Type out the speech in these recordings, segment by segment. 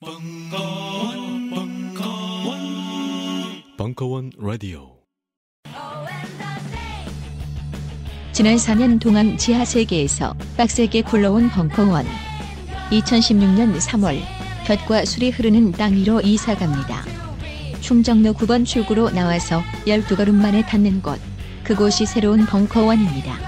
벙커원, 벙커원, 벙커원 라디오. 지난 4년 동안 지하 세계에서 빡세게 굴러온 벙커원. 2016년 3월 볕과 술이 흐르는 땅 위로 이사 갑니다. 충정로 9번 출구로 나와서 12걸음 만에 닿는 곳. 그곳이 새로운 벙커원입니다.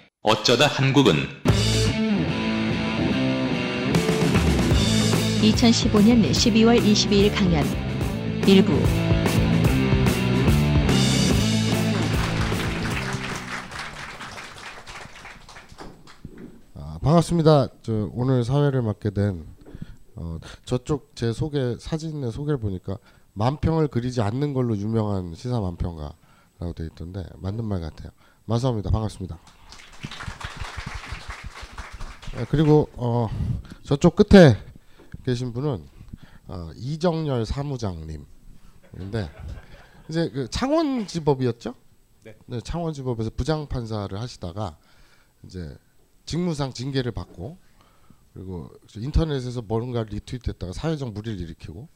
어쩌다 한국은 2015년 12월 22일 강연 일부 아, 반갑습니다. 저 오늘 사회를 맡게 된 어, 저쪽 제 소개 사진의 소개를 보니까 만평을 그리지 않는 걸로 유명한 시사 만평가라고 돼 있던데 맞는 말 같아요. 마사오입니다. 반갑습니다. 네, 그리고 어, 저쪽 끝에 계신 분은 어, 이정열 사무장님인데 이제 그 창원지법이었죠? 네. 창원지법에서 부장판사를 하시다가 이제 직무상 징계를 받고 그리고 인터넷에서 뭔가 리트윗했다가 사회적 무리를 일으키고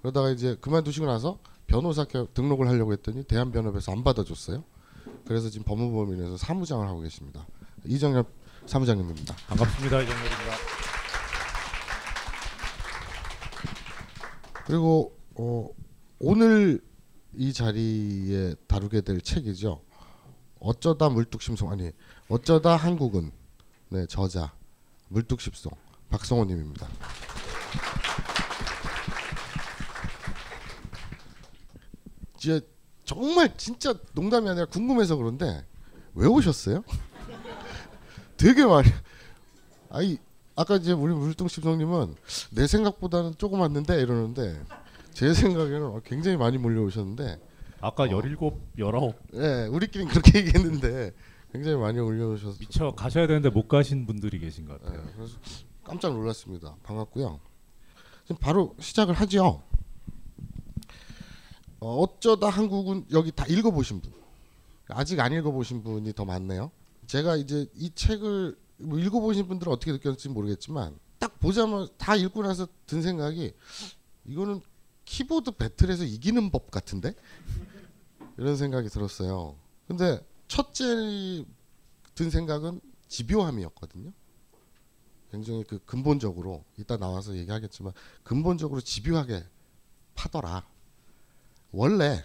그러다가 이제 그만두시고 나서 변호사 등록을 하려고 했더니 대한변협에서 안 받아줬어요. 그래서 지금 법무법인에서 사무장을 하고 계십니다. 이정엽 사무장님입니다. 반갑습니다. 이정렬입니다. 그리고 어, 오늘 이 자리에 다루게 될 책이죠. 어쩌다 물뚝심송 아니 어쩌다 한국은 네 저자 물뚝심송 박성호님입니다. 이제 정말 진짜 농담이 아니라 궁금해서 그런데 왜 오셨어요? 되게 많이 아이 아까 이제 우리 물뚝심송님은 내 생각보다는 조금 왔는데 이러는데 제 생각에는 굉장히 많이 몰려오셨는데 아까 17, 19 예, 우리끼리 그렇게 얘기했는데 굉장히 많이 올려오셔서 미처 가셔야 되는데 못 가신 분들이 계신 것 같아요. 예, 그래서 깜짝 놀랐습니다. 반갑고요. 지금 바로 시작을 하죠. 어, 어쩌다 한국은 여기 다 읽어보신 분 아직 안 읽어보신 분이 더 많네요. 제가 이제 이 책을 뭐 읽어보신 분들은 어떻게 느꼈을지 모르겠지만 딱 보자마자 다 읽고 나서 든 생각이 이거는 키보드 배틀에서 이기는 법 같은데 이런 생각이 들었어요. 근데 첫째 든 생각은 집요함이었거든요. 굉장히 그 근본적으로 이따 나와서 얘기하겠지만 근본적으로 집요하게 파더라. 원래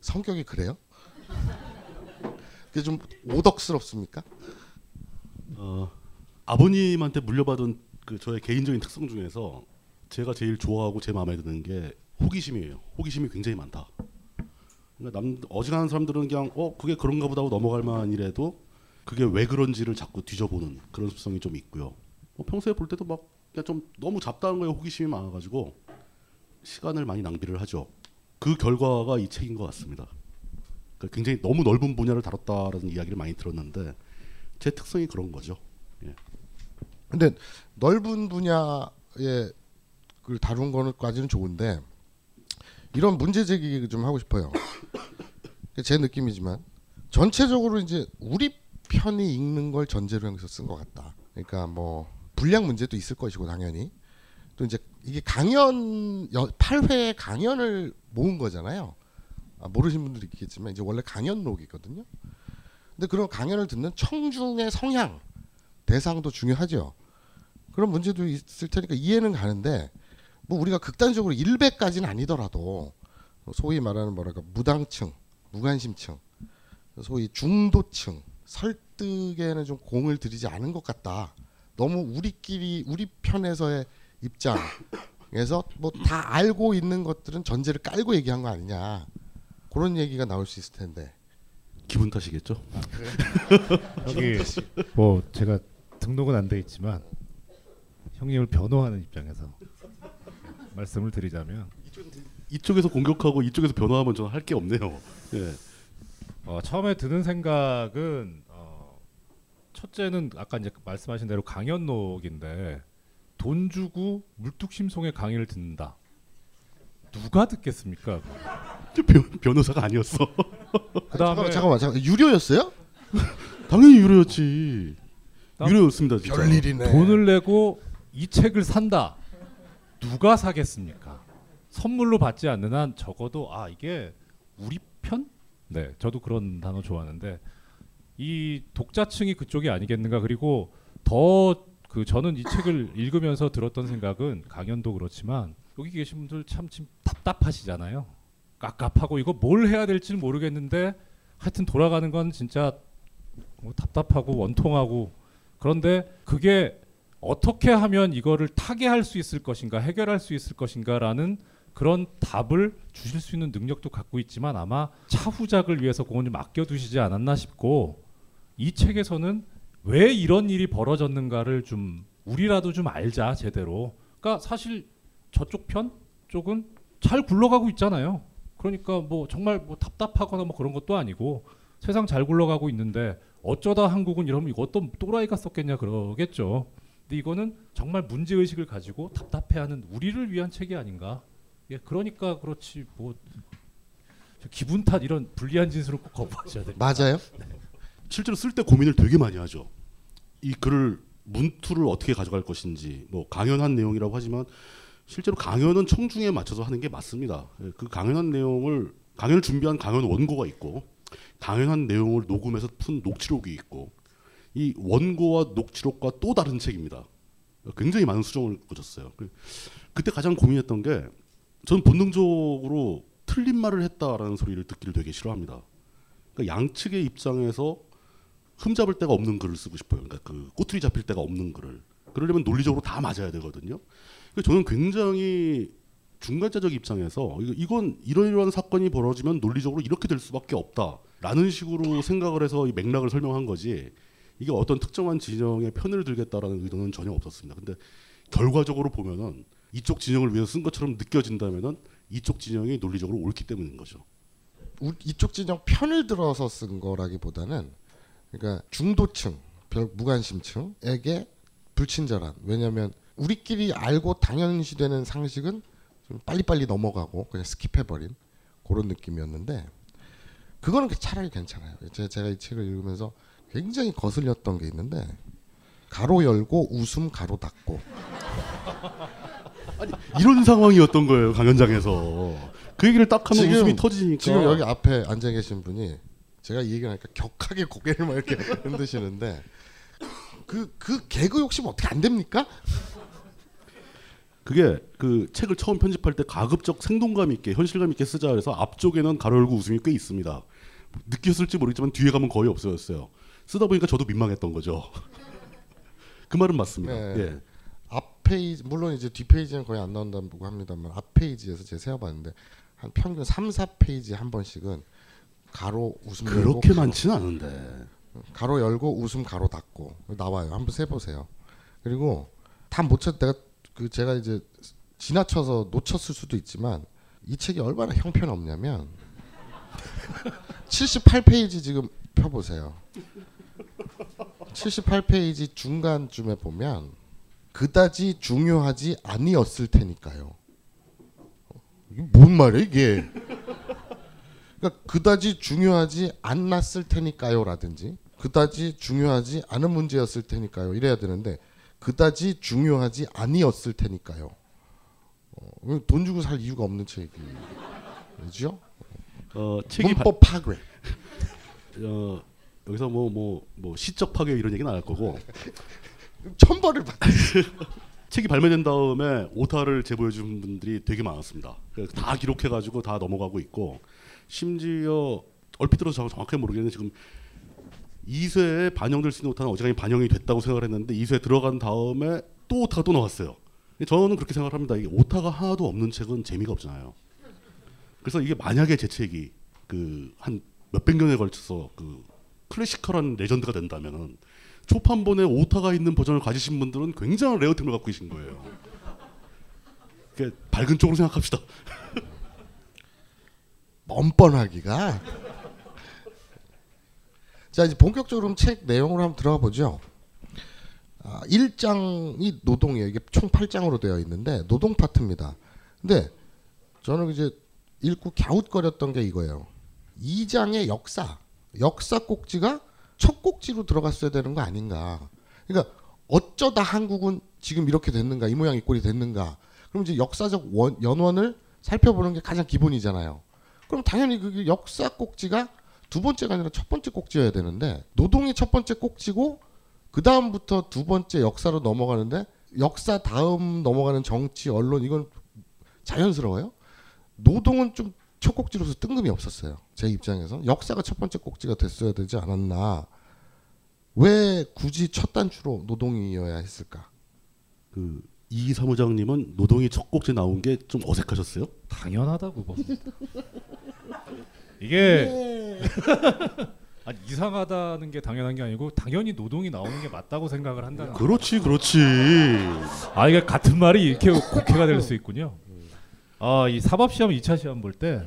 성격이 그래요? 그게 좀 오덕스럽습니까? 어, 아버님한테 물려받은 그 저의 개인적인 특성 중에서 제가 제일 좋아하고 제 마음에 드는 게 호기심이에요. 호기심이 굉장히 많다. 그러니까 남 어지간한 사람들은 그냥 어 그게 그런가 보다 하고 넘어갈 일에도 그게 왜 그런지를 자꾸 뒤져보는 그런 습성이 좀 있고요. 뭐 평소에 볼 때도 막 그냥 좀 너무 잡다한 거에 호기심이 많아가지고 시간을 많이 낭비를 하죠. 그 결과가 이 책인 것 같습니다. 그러니까 굉장히 너무 넓은 분야를 다뤘다라는 이야기를 많이 들었는데 제 특성이 그런 거죠. 예. 근데 넓은 분야의 그 다룬 거는까지는 좋은데 이런 문제 제기 좀 하고 싶어요. 제 느낌이지만 전체적으로 이제 우리 편이 읽는 걸 전제로 해서 쓴 것 같다. 그러니까 뭐 분량 문제도 있을 것이고 당연히 또 이제 이게 강연 8회 강연을 모은 거잖아요. 아, 모르신 분들이 있겠지만 이제 원래 강연록이거든요. 근데 그런 강연을 듣는 청중의 성향 대상도 중요하죠. 그런 문제도 있을 테니까 이해는 가는데 뭐 우리가 극단적으로 일배까지는 아니더라도 소위 말하는 뭐랄까 무당층, 무관심층, 소위 중도층 설득에는 좀 공을 들이지 않은 것 같다. 너무 우리끼리 우리 편에서의 입장에서 뭐 다 알고 있는 것들은 전제를 깔고 얘기한 거 아니냐 그런 얘기가 나올 수 있을 텐데 기분 탓이겠죠. 여기 뭐 제가 등록은 안 돼 있지만 형님을 변호하는 입장에서 말씀을 드리자면 이쪽에서 공격하고 이쪽에서 변화하면 저는 할 게 없네요. 예. 어, 처음에 드는 생각은 어, 첫째는 아까 이제 말씀하신 대로 강연록인데 돈 주고 물뚝심송의 강의를 듣는다. 누가 듣겠습니까? 저 변, 변호사가 아니었어. 그다음에 잠깐만 잠깐만 잠깐 유료였어요? 당연히 유료였지. 나- 유료였습니다. 진짜. 별일이네. 돈을 내고 이 책을 산다. 누가 사겠습니까? 선물로 받지 않는 한 적어도 아 이게 우리 편? 네, 저도 그런 단어 좋아하는데 이 독자층이 그쪽이 아니겠는가 그리고 더 그 저는 이 책을 읽으면서 들었던 생각은 강연도 그렇지만 여기 계신 분들 참 지금 답답하시잖아요. 깝깝하고 이거 뭘 해야 될지 는 모르겠는데 하여튼 돌아가는 건 진짜 뭐 답답하고 원통하고 그런데 그게 어떻게 하면 이거를 타개할 수 있을 것인가 해결할 수 있을 것인가라는 그런 답을 주실 수 있는 능력도 갖고 있지만 아마 차후작을 위해서 그건 좀 아껴두시지 않았나 싶고 이 책에서는 왜 이런 일이 벌어졌는가를 좀 우리라도 좀 알자 제대로 그러니까 사실 저쪽 편 쪽은 잘 굴러가고 있잖아요 그러니까 뭐 정말 뭐 답답하거나 뭐 그런 것도 아니고 세상 잘 굴러가고 있는데 어쩌다 한국은 이러면 이거 어떤 또라이가 썼겠냐 그러겠죠. 근데 이거는 정말 문제 의식을 가지고 답답해하는 우리를 위한 책이 아닌가. 예, 그러니까 그렇지 뭐저 기분 탓 이런 불리한 짓으로 꼭 거부하셔야 됩니다. 맞아요? 실제로 쓸 때 고민을 되게 많이 하죠. 이 글을 문투를 어떻게 가져갈 것인지 뭐 강연한 내용이라고 하지만 실제로 강연은 청중에 맞춰서 하는 게 맞습니다. 예, 그 강연한 내용을 강연을 준비한 강연 원고가 있고 강연한 내용을 녹음해서 푼 녹취록이 있고 이 원고와 녹취록과 또 다른 책입니다. 굉장히 많은 수정을 거쳤어요. 그- 그때 가장 고민했던 게 저는 본능적으로 틀린 말을 했다라는 소리를 듣기를 되게 싫어합니다. 그러니까 양측의 입장에서 흠잡을 데가 없는 글을 쓰고 싶어요. 그러니까 그 꼬투리 잡힐 데가 없는 글을. 그러려면 논리적으로 다 맞아야 되거든요. 그래서 저는 굉장히 중간자적 입장에서 이건 이러이러한 사건이 벌어지면 논리적으로 이렇게 될 수밖에 없다라는 식으로 생각을 해서 이 맥락을 설명한 거지 이게 어떤 특정한 진영의 편을 들겠다라는 의도는 전혀 없었습니다. 근데 결과적으로 보면은 이쪽 진영을 위해서 쓴 것처럼 느껴진다면은 이쪽 진영이 논리적으로 옳기 때문인 거죠. 우- 이쪽 진영 편을 들어서 쓴 거라기보다는 그러니까 중도층, 별 무관심층에게 불친절한 왜냐하면 우리끼리 알고 당연시되는 상식은 좀 빨리빨리 넘어가고 그냥 skip해버린 그런 느낌이었는데 그거는 차라리 괜찮아요. 제- 제가 이 책을 읽으면서 굉장히 거슬렸던 게 있는데 괄호 열고 웃음 괄호 닫고. 이런 상황이었던 거예요 강연장에서. 그 얘기를 딱 하면 지금- 웃음이 터지니까. 지금 여기 앞에 앉아 계신 분이 제가 이 얘기를 하니까 격하게 고개를 막 이렇게 흔드시는데 그그 개그 욕심 어떻게 안 됩니까? 그게 그 책을 처음 편집할 때 가급적 생동감 있게 현실감 있게 쓰자 해서 앞쪽에는 가로 열고 웃음이 꽤 있습니다 느꼈을지 모르겠지만 뒤에 가면 거의 없어졌어요 쓰다 보니까 저도 민망했던 거죠 그 말은 맞습니다 네. 예. 앞 페이지 물론 이제 뒷 페이지는 거의 안 나온다고 합니다만 앞 페이지에서 제가 세어봤는데 한 평균 3, 4 페이지 한 번씩은 괄호 웃음 그렇게 많지는 않은데 괄호 열고 웃음 괄호 닫고 나와요. 한번 세 보세요. 그리고 다못 쳤. 내가 그 제가 이제 지나쳐서 놓쳤을 수도 있지만 이 책이 얼마나 형편없냐면 78페이지 지금 펴보세요. 78페이지 중간쯤에 보면 그다지 중요하지 아니었을 테니까요. 이게 뭔 말이야 이게? 그러니까 그다지 중요하지 않았을 테니까요라든지 그다지 중요하지 않은 문제였을 테니까요 이래야 되는데 그다지 중요하지 아니었을 테니까요. 어, 돈 주고 살 이유가 없는 책이죠. 어, 책이 발- 문법 파괴. 어, 여기서 뭐뭐 뭐 시적 파괴 이런 얘기는 안 할 거고 천벌을 받. 책이 발매된 다음에 오타를 제보해 준 분들이 되게 많았습니다. 다 기록해 가지고 다 넘어가고 있고 심지어 얼핏 들어서 정확하게 모르겠는데 지금 2쇄에 반영될 수 있는 오타는 어지간히 반영이 됐다고 생각을 했는데 2쇄에 들어간 다음에 또 오타가 또 나왔어요. 저는 그렇게 생각을 합니다. 이게 오타가 하나도 없는 책은 재미가 없잖아요. 그래서 이게 만약에 제 책이 그 한 몇백 년에 걸쳐서 그 classical한 legend가 된다면은 초판본에 오타가 있는 버전을 가지신 분들은 굉장한 rare템을 갖고 계신 거예요. 그 밝은 쪽으로 생각합시다. 뻔뻔하기가. 자 이제 본격적으로 책 내용으로 한번 들어가 보죠. 아, 1장이 노동이에요. 이게 총 8장으로 되어 있는데 노동 파트입니다. 근데 저는 이제 읽고 갸웃거렸던 게 이거예요. 2장의 역사, 역사 꼭지가 첫 꼭지로 들어갔어야 되는 거 아닌가. 그러니까 어쩌다 한국은 지금 이렇게 됐는가, 이 모양 이 꼴이 됐는가. 그럼 이제 역사적 원, 연원을 살펴보는 게 가장 기본이잖아요. 그럼 당연히 그게 역사 꼭지가 두 번째가 아니라 첫 번째 꼭지여야 되는데 노동이 첫 번째 꼭지고 그 다음부터 두 번째 역사로 넘어가는데 역사 다음 넘어가는 정치 언론 이건 자연스러워요. 노동은 좀 첫 꼭지로서 뜬금이 없었어요. 제 입장에서 역사가 첫 번째 꼭지가 됐어야 되지 않았나. 왜 굳이 첫 단추로 노동이어야 했을까? 그 이 사무장님은 노동이 첫 곡지 나온 게 좀 어색하셨어요? 당연하다고 봅니다. 이게 아니, 이상하다는 게 당연한 게 아니고 당연히 노동이 나오는 게 맞다고 생각을 한다는. 그렇지, 그렇지. 아 이게 같은 말이 이렇게 곡해가 될 수 있군요. 아이 사법 시험 2차 시험 볼 때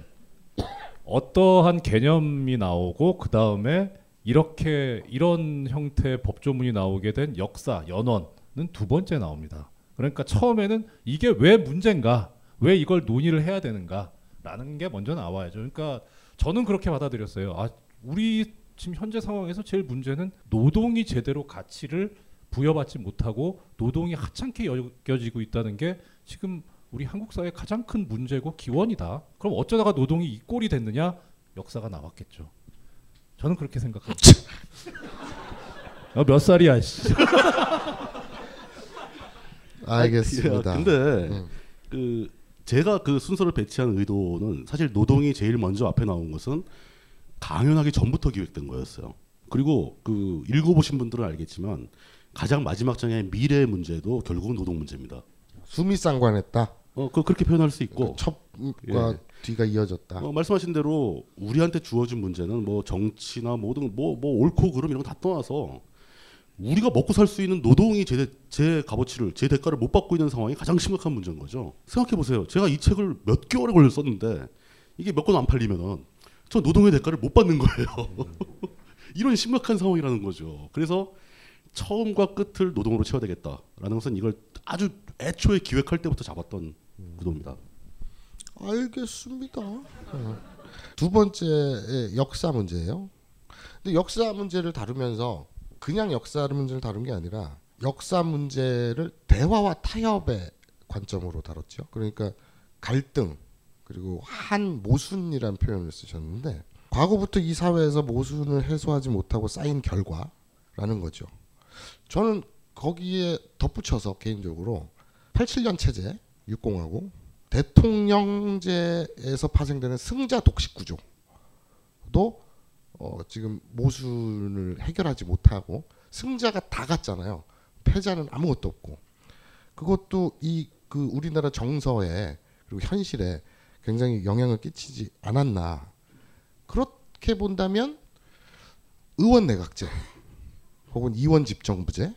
어떠한 개념이 나오고 그 다음에 이렇게 이런 형태의 법조문이 나오게 된 역사 연원은 두 번째 나옵니다. 그러니까 처음에는 이게 왜 문제인가, 왜 이걸 논의를 해야 되는가라는 게 먼저 나와야죠. 그러니까 저는 그렇게 받아들였어요. 아 우리 지금 현재 상황에서 제일 문제는 노동이 제대로 가치를 부여받지 못하고 노동이 하찮게 여겨지고 있다는 게 지금 우리 한국 사회의 가장 큰 문제고 기원이다. 그럼 어쩌다가 노동이 이 꼴이 됐느냐? 역사가 나왔겠죠. 저는 그렇게 생각합니다. 어, 몇 살이야? 씨. 알겠습니다. 야, 근데 음. 그 제가 그 순서를 배치한 의도는 사실 노동이 제일 먼저 앞에 나온 것은 강연하기 전부터 기획된 거였어요. 그리고 그 읽어보신 분들은 알겠지만 가장 마지막 장의 미래 문제도 결국은 노동 문제입니다. 숨이 쌍관했다. 어, 그 그렇게 표현할 수 있고 첫과 예. 뒤가 이어졌다. 어, 말씀하신 대로 우리한테 주어진 문제는 뭐 정치나 모든 뭐 뭐 옳고 그름 이런 거 다 떠나서 우리가 먹고 살 수 있는 노동이 제, 제 값어치를 제 대가를 못 받고 있는 상황이 가장 심각한 문제인 거죠. 생각해 보세요. 제가 이 책을 몇 개월에 걸려 썼는데 이게 몇 권 안 팔리면은 저 노동의 대가를 못 받는 거예요. 이런 심각한 상황이라는 거죠. 그래서 처음과 끝을 노동으로 채워야 되겠다라는 것은 이걸 아주 애초에 기획할 때부터 잡았던 구도입니다. 알겠습니다. 어. 두 번째 역사 문제예요. 근데 역사 문제를 다루면서 그냥 역사 문제를 다룬 게 아니라 역사 문제를 대화와 타협의 관점으로 다뤘죠. 그러니까 갈등 그리고 한 모순이라는 표현을 쓰셨는데 과거부터 이 사회에서 모순을 해소하지 못하고 쌓인 결과라는 거죠. 저는 거기에 덧붙여서 개인적으로 87년 체제 6공하고 대통령제에서 파생되는 승자 독식 구조도 어, 지금 모순을 해결하지 못하고 승자가 다 갔잖아요. 패자는 아무것도 없고 그것도 이 그 우리나라 정서에 그리고 현실에 굉장히 영향을 끼치지 않았나 그렇게 본다면 의원 내각제 혹은 이원 집정부제라는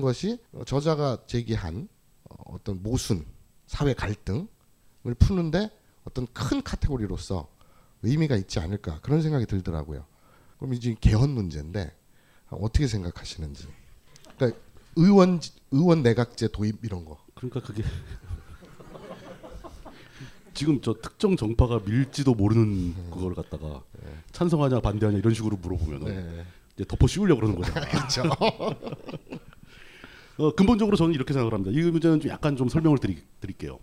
것이 저자가 제기한 어, 어떤 모순 사회 갈등을 푸는데 어떤 큰 카테고리로서 의미가 있지 않을까 그런 생각이 들더라고요. 그럼 이제 개헌 문제인데 어떻게 생각하시는지. 그러니까 의원 의원 내각제 도입 이런 거. 그러니까 그게 지금 저 특정 정파가 밀지도 모르는 그걸 갖다가 찬성하냐 반대하냐 이런 식으로 물어보면 네. 이제 덮어 씌우려고 그러는 거잖아. 그렇죠. 어, 근본적으로 저는 이렇게 생각을 합니다. 이 문제는 좀 약간 좀 설명을 드리, 드릴게요.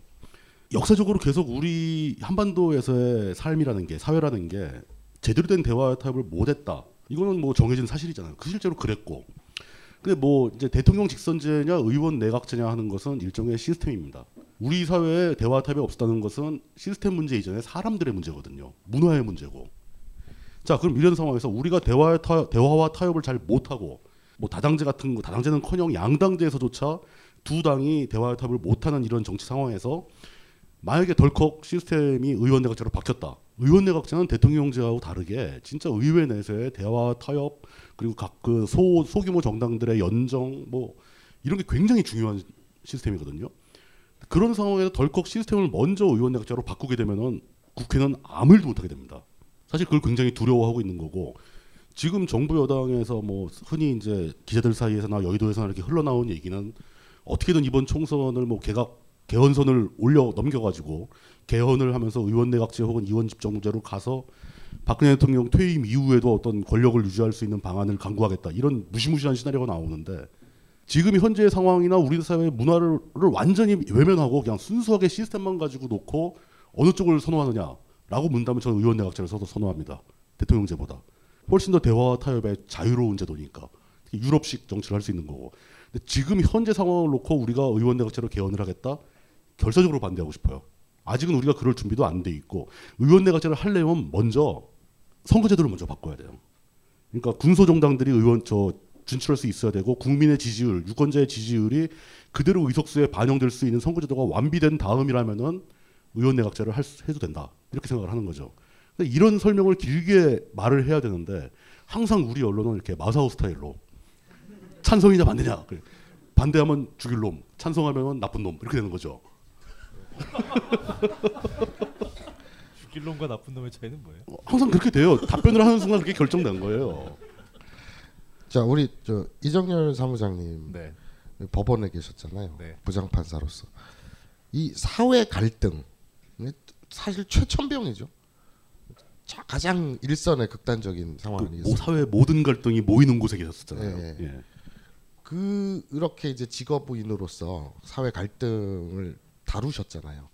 역사적으로 계속 우리 한반도에서의 삶이라는 게 사회라는 게 제대로 된 대화 타협을 못했다. 이거는 뭐 정해진 사실이잖아요. 그 실제로 그랬고. 근데 뭐 이제 대통령 직선제냐 의원 내각제냐 하는 것은 일종의 시스템입니다. 우리 사회에 대화 타협이 없었다는 것은 시스템 문제 이전에 사람들의 문제거든요. 문화의 문제고. 자, 그럼 이런 상황에서 우리가 대화 타, 대화와 타협을 잘 못하고 뭐 다당제 같은 거 다당제는커녕 양당제에서조차 두 당이 대화 타협을 못하는 이런 정치 상황에서 만약에 덜컥 시스템이 의원 내 각제로 바뀌었다. 의원 내 각제는 대통령제하고 다르게 진짜 의회 내에서의 대화 타협 그리고 각그소 소규모 정당들의 연정 뭐 이런 게 굉장히 중요한 시스템이거든요. 그런 상황에서 덜컥 시스템을 먼저 의원 내 각제로 바꾸게 되면은 국회는 아무 일도 못하게 됩니다. 사실 그걸 굉장히 두려워하고 있는 거고 지금 정부 여당에서 뭐 흔히 이제 기자들 사이에서나 여의도에서나 이렇게 흘러나온 얘기는 어떻게든 이번 총선을 뭐 개각 개헌선을 올려 넘겨가지고 개헌을 하면서 의원 내각제 혹은 의원 집정제로 가서 박근혜 대통령 퇴임 이후에도 어떤 권력을 유지할 수 있는 방안을 강구하겠다. 이런 무시무시한 시나리오가 나오는데 지금 현재의 상황이나 우리 사회의 문화를 완전히 외면하고 그냥 순수하게 시스템만 가지고 놓고 어느 쪽을 선호하느냐라고 묻는다면 저는 의원 내각제를 서도 선호합니다. 대통령제보다. 훨씬 더 대화와 타협의 자유로운 제도니까. 유럽식 정치를 할 수 있는 거고. 근데 지금 현재 상황을 놓고 우리가 의원 내각제로 개헌을 하겠다 결사적으로 반대하고 싶어요. 아직은 우리가 그럴 준비도 안 돼 있고 의원 내각제를 하려면 먼저 선거제도를 먼저 바꿔야 돼요. 그러니까 군소 정당들이 의원 저 진출할 수 있어야 되고 국민의 지지율, 유권자의 지지율이 그대로 의석수에 반영될 수 있는 선거제도가 완비된 다음이라면은 의원 내각제를 할 수- 해도 된다 이렇게 생각을 하는 거죠. 이런 설명을 길게 말을 해야 되는데 항상 우리 언론은 이렇게 마사오 스타일로 찬성이냐 반대냐. 반대하면 죽일 놈, 찬성하면 나쁜 놈 이렇게 되는 거죠. 죽일 놈과 나쁜 놈의 차이는 뭐예요? 항상 그렇게 돼요. 답변을 하는 순간 그게 결정된 거예요. 자 우리 저 이정열 사무장님 네. 법원에 계셨잖아요. 네. 부장판사로서 이 사회 갈등 사실 최천병이죠. 자, 가장 일선의 극단적인 상황 그 아니겠습니까? 모 사회 모든 갈등이 모이는 곳에 계셨잖아요. 예, 예. 그렇게 이제 직업인으로서 사회 갈등을 다루셨잖아요.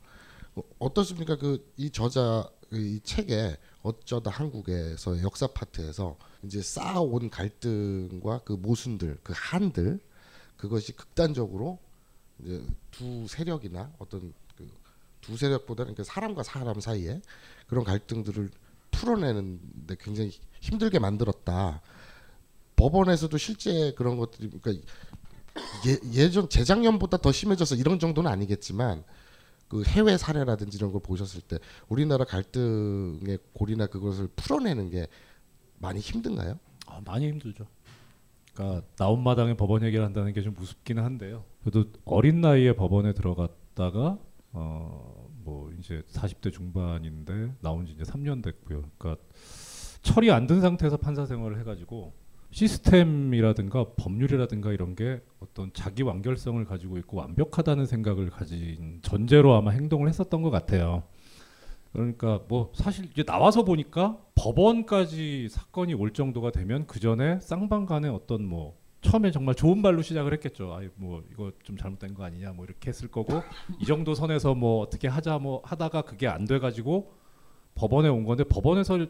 어, 어떻습니까? 그 이 저자 그이 책에 어쩌다 한국에서 역사 파트에서 이제 쌓아온 갈등과 그 모순들, 그 한들 그것이 극단적으로 이제 두 세력이나 어떤 그 두 세력보다는 그 사람과 사람 사이에 그런 갈등들을 풀어내는데 굉장히 힘들게 만들었다. 법원에서도 실제 그런 것들이 그러니까 예, 예전 재작년보다 더 심해져서 이런 정도는 아니겠지만 그 해외 사례라든지 이런 걸 보셨을 때 우리나라 갈등의 골이나 그것을 풀어내는 게 많이 힘든가요? 아, 많이 힘들죠. 그러니까 나온 마당에 법원 얘기를 한다는 게 좀 무섭기는 한데요. 그래도 어린 나이에 법원에 들어갔다가 어 뭐 이제 40대 중반인데 나온 지 이제 3년 됐고요. 그러니까 철이 안 든 상태에서 판사 생활을 해가지고 시스템이라든가 법률이라든가 이런 게 어떤 자기 완결성을 가지고 있고 완벽하다는 생각을 가진 전제로 아마 행동을 했었던 것 같아요. 그러니까 뭐 사실 이제 나와서 보니까 법원까지 사건이 올 정도가 되면 그 전에 쌍방간에 어떤 뭐 처음에 정말 좋은 말로 시작을 했겠죠. 아이 뭐 이거 좀 잘못된 거 아니냐 뭐 이렇게 했을 거고 이 정도 선에서 뭐 어떻게 하자 뭐 하다가 그게 안 돼 가지고 법원에 온 건데 법원에서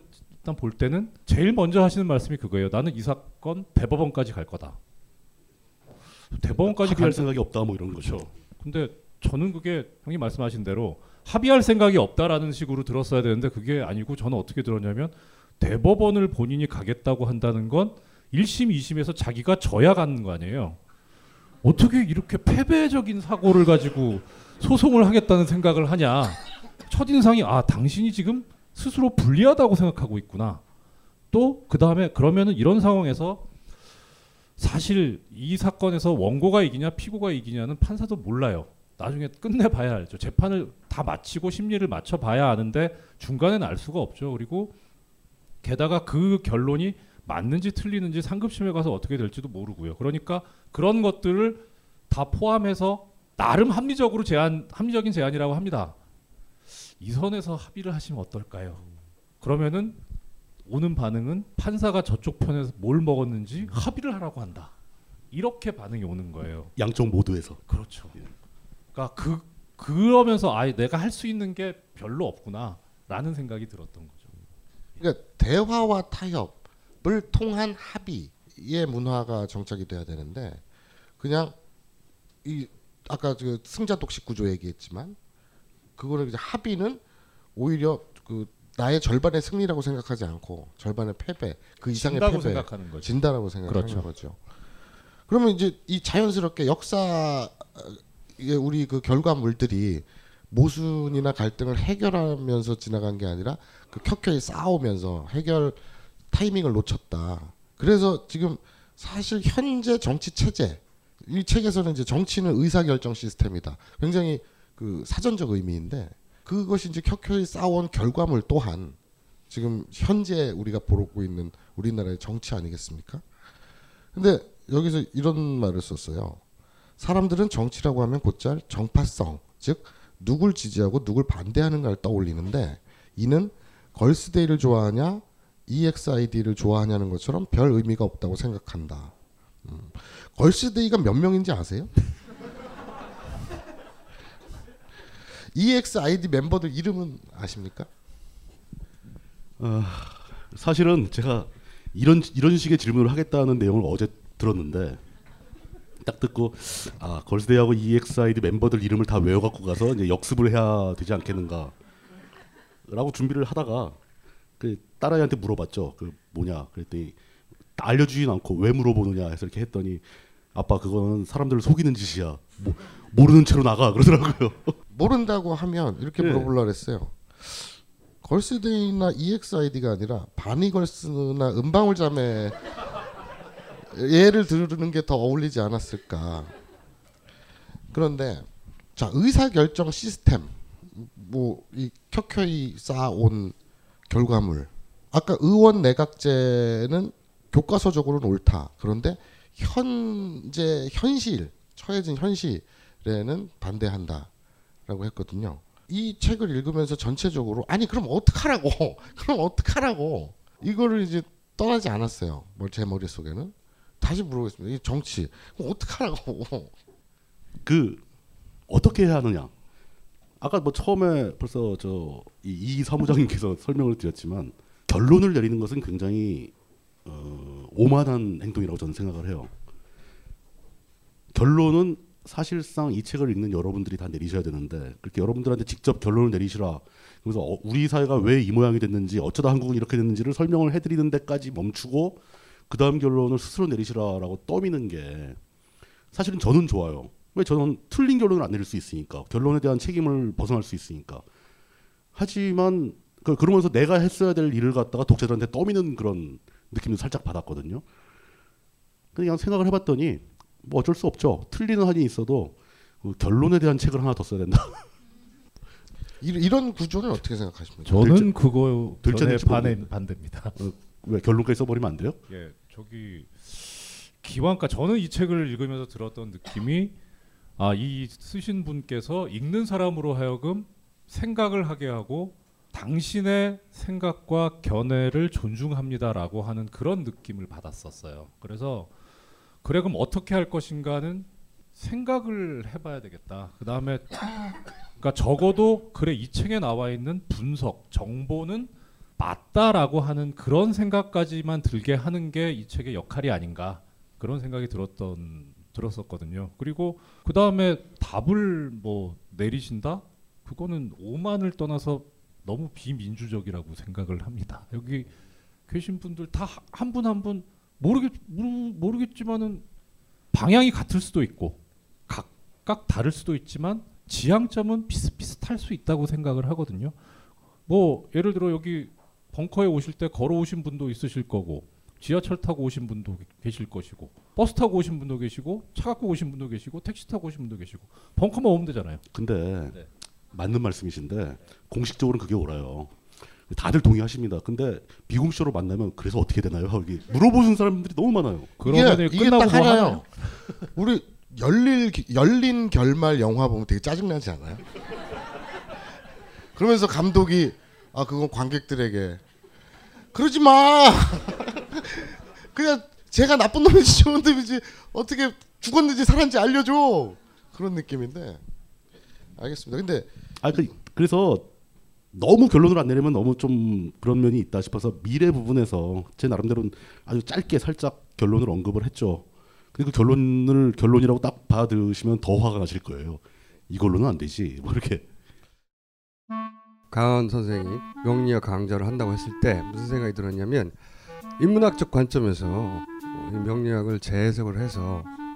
일단 볼 때는 제일 먼저 하시는 말씀이 그거예요. 나는 이 사건 대법원까지 갈 거다. 대법원까지 갈 생각이 없다 뭐 이런 거죠. 근데 저는 그게 형님 말씀하신 대로 합의할 생각이 없다라는 식으로 들었어야 되는데 그게 아니고 저는 어떻게 들었냐면 대법원을 본인이 가겠다고 한다는 건 1심, 2심에서 자기가 져야 가는 거 아니에요. 어떻게 이렇게 패배적인 사고를 가지고 소송을 하겠다는 생각을 하냐. 첫인상이 아, 당신이 지금 스스로 불리하다고 생각하고 있구나. 또 그 다음에 그러면은 이런 상황에서 사실 이 사건에서 원고가 이기냐 피고가 이기냐는 판사도 몰라요. 나중에 끝내 봐야 알죠. 재판을 다 마치고 심리를 맞춰 봐야 아는데 중간에는 알 수가 없죠. 그리고 게다가 그 결론이 맞는지 틀리는지 상급심에 가서 어떻게 될지도 모르고요. 그러니까 그런 것들을 다 포함해서 나름 합리적으로 제안 합리적인 제안이라고 합니다. 이 선에서 합의를 하시면 어떨까요? 그러면은 오는 반응은 판사가 저쪽 편에서 뭘 먹었는지 합의를 하라고 한다. 이렇게 반응이 오는 거예요. 양쪽 모두에서. 그렇죠. 그러니까 그 그러면서 아 내가 할 수 있는 게 별로 없구나라는 생각이 들었던 거죠. 그러니까 대화와 타협을 통한 합의의 문화가 정착이 돼야 되는데 그냥 이 아까 그 승자 독식 구조 얘기했지만 그거를 이제 합의는 오히려 그 나의 절반의 승리라고 생각하지 않고 절반의 패배 그 이상의 진다고 패배 생각하는 거죠. 진다라고 생각하는 그렇죠. 거죠. 그러면 이제 이 자연스럽게 역사 에 우리 그 결과물들이 모순이나 갈등을 해결하면서 지나간 게 아니라 그 켜켜이 싸우면서 해결 타이밍을 놓쳤다. 그래서 지금 사실 현재 정치 체제 이 책에서는 이제 정치는 의사결정 시스템이다. 굉장히 그 사전적 의미인데 그것이 이제 켜켜이 싸운 결과물 또한 지금 현재 우리가 보고 있는 우리나라의 정치 아니겠습니까? 근데 여기서 이런 말을 썼어요. 사람들은 정치라고 하면 곧잘 정파성, 즉 누굴 지지하고 누굴 반대하는가를 떠올리는데 이는 걸스데이를 좋아하냐 EXID를 좋아하냐는 것처럼 별 의미가 없다고 생각한다. 음. 걸스데이가 몇 명인지 아세요? EXID 멤버들 이름은 아십니까? 어, 사실은 제가 이런 이런 식의 질문을 하겠다는 내용을 어제 들었는데 딱 듣고 아 걸스데이하고 EXID 멤버들 이름을 다 외워갖고 가서 이제 역습을 해야 되지 않겠는가라고 준비를 하다가 그 딸아이한테 물어봤죠. 그 뭐냐 그랬더니 알려주진 않고 왜 물어보느냐 해서 이렇게 했더니 아빠 그거는 사람들을 속이는 짓이야. 뭐, 모르는 채로 나가 그러더라고요. 모른다고 하면 이렇게 네. 물어보려 그랬어요. 걸스데이나 EXID가 아니라 바니걸스나 은방울자매 예를 들으는 게 더 어울리지 않았을까. 그런데 자 의사 결정 시스템 뭐 이 켜켜이 쌓아온 결과물 아까 의원 내각제는 교과서적으로는 옳다. 그런데 현재 현실 처해진 현실에는 반대한다라고 했거든요. 이 책을 읽으면서 전체적으로 아니 그럼 어떡하라고 그럼 어떡하라고 이거를 이제 떠나지 않았어요. 뭐제 머릿속에는 다시 물어보겠습니다. 이 정치 그럼 어떡하라고 그 어떻게 해야 하느냐. 아까 뭐 처음에 벌써 저이 이 사무장님께서 설명을 드렸지만 결론을 내리는 것은 굉장히 어, 오만한 행동이라고 저는 생각을 해요. 결론은 사실상 이 책을 읽는 여러분들이 다 내리셔야 되는데 그렇게 여러분들한테 직접 결론을 내리시라. 그래서 어, 우리 사회가 왜 이 모양이 됐는지 어쩌다 한국은 이렇게 됐는지를 설명을 해드리는 데까지 멈추고 그 다음 결론을 스스로 내리시라라고 떠미는 게 사실은 저는 좋아요. 왜 저는 틀린 결론을 안 내릴 수 있으니까 결론에 대한 책임을 벗어날 수 있으니까. 하지만 그 그러면서 내가 했어야 될 일을 갖다가 독자들한테 떠미는 그런 느낌도 살짝 받았거든요. 그냥 생각을 해봤더니 뭐 어쩔 수 없죠. 틀리는 한이 있어도 그 결론에 대한 책을 하나 더 써야 된다. 이- 이런 구조는 어떻게 생각하십니까? 저는 그거 들째 전에 모르겠네. 반대입니다. 왜 결론까지 써버리면 안 돼요? 예, 저기 기왕까 저는 이 책을 읽으면서 들었던 느낌이 아 이 쓰신 분께서 읽는 사람으로 하여금 생각을 하게 하고 당신의 생각과 견해를 존중합니다라고 하는 그런 느낌을 받았었어요. 그래서 그래 그럼 어떻게 할 것인가는 생각을 해봐야 되겠다. 그 다음에 그러니까 적어도 그래 이 책에 나와 있는 분석 정보는 맞다라고 하는 그런 생각까지만 들게 하는 게 이 책의 역할이 아닌가 그런 생각이 들었던 들었었거든요. 그리고 그 다음에 답을 뭐 내리신다? 그거는 오만을 떠나서 너무 비민주적이라고 생각을 합니다. 여기 계신 분들 다 한 분 한 분 모르겠 모르, 모르겠지만은 방향이 같을 수도 있고 각각 다를 수도 있지만 지향점은 비슷비슷할 수 있다고 생각을 하거든요. 뭐 예를 들어 여기 벙커에 오실 때 걸어오신 분도 있으실 거고 지하철 타고 오신 분도 계실 것이고 버스 타고 오신 분도 계시고 차 갖고 오신 분도 계시고 택시 타고 오신 분도 계시고 벙커만 오면 되잖아요. 근데 네. 맞는 말씀이신데 공식적으로는 그게 옳아요. 다들 동의하십니다. 근데 비공식적으로 만나면 그래서 어떻게 되나요? 여기 물어보는 사람들이 너무 많아요. 그러면 이게, 이게 끝나고 뭐 하나요. 하나요? 우리 열릴 열린 결말 영화 보면 되게 짜증나지 않아요? 그러면서 감독이 아 그건 관객들에게 그러지 마. 그냥 제가 나쁜 놈인지 좋은 놈인지 어떻게 죽었는지 살았는지 알려줘. 그런 느낌인데 알겠습니다. 근데 아, 그, 그래서 너무 결론을 안 내리면 너무 좀 그런 면이 있다 싶어서 미래 부분에서 제 나름대로는 아주 짧게 살짝 결론을 언급을 했죠. 근데 그 결론을 결론이라고 딱 받아들으시면 더 화가 나실 거예요. 이걸로는 안 되지. 뭐 이렇게. 강원 선생이 명리학 강좌를 한다고 했을 때 무슨 생각이 들었냐면 인문학적 관점에서 명리학을 재해석을 해서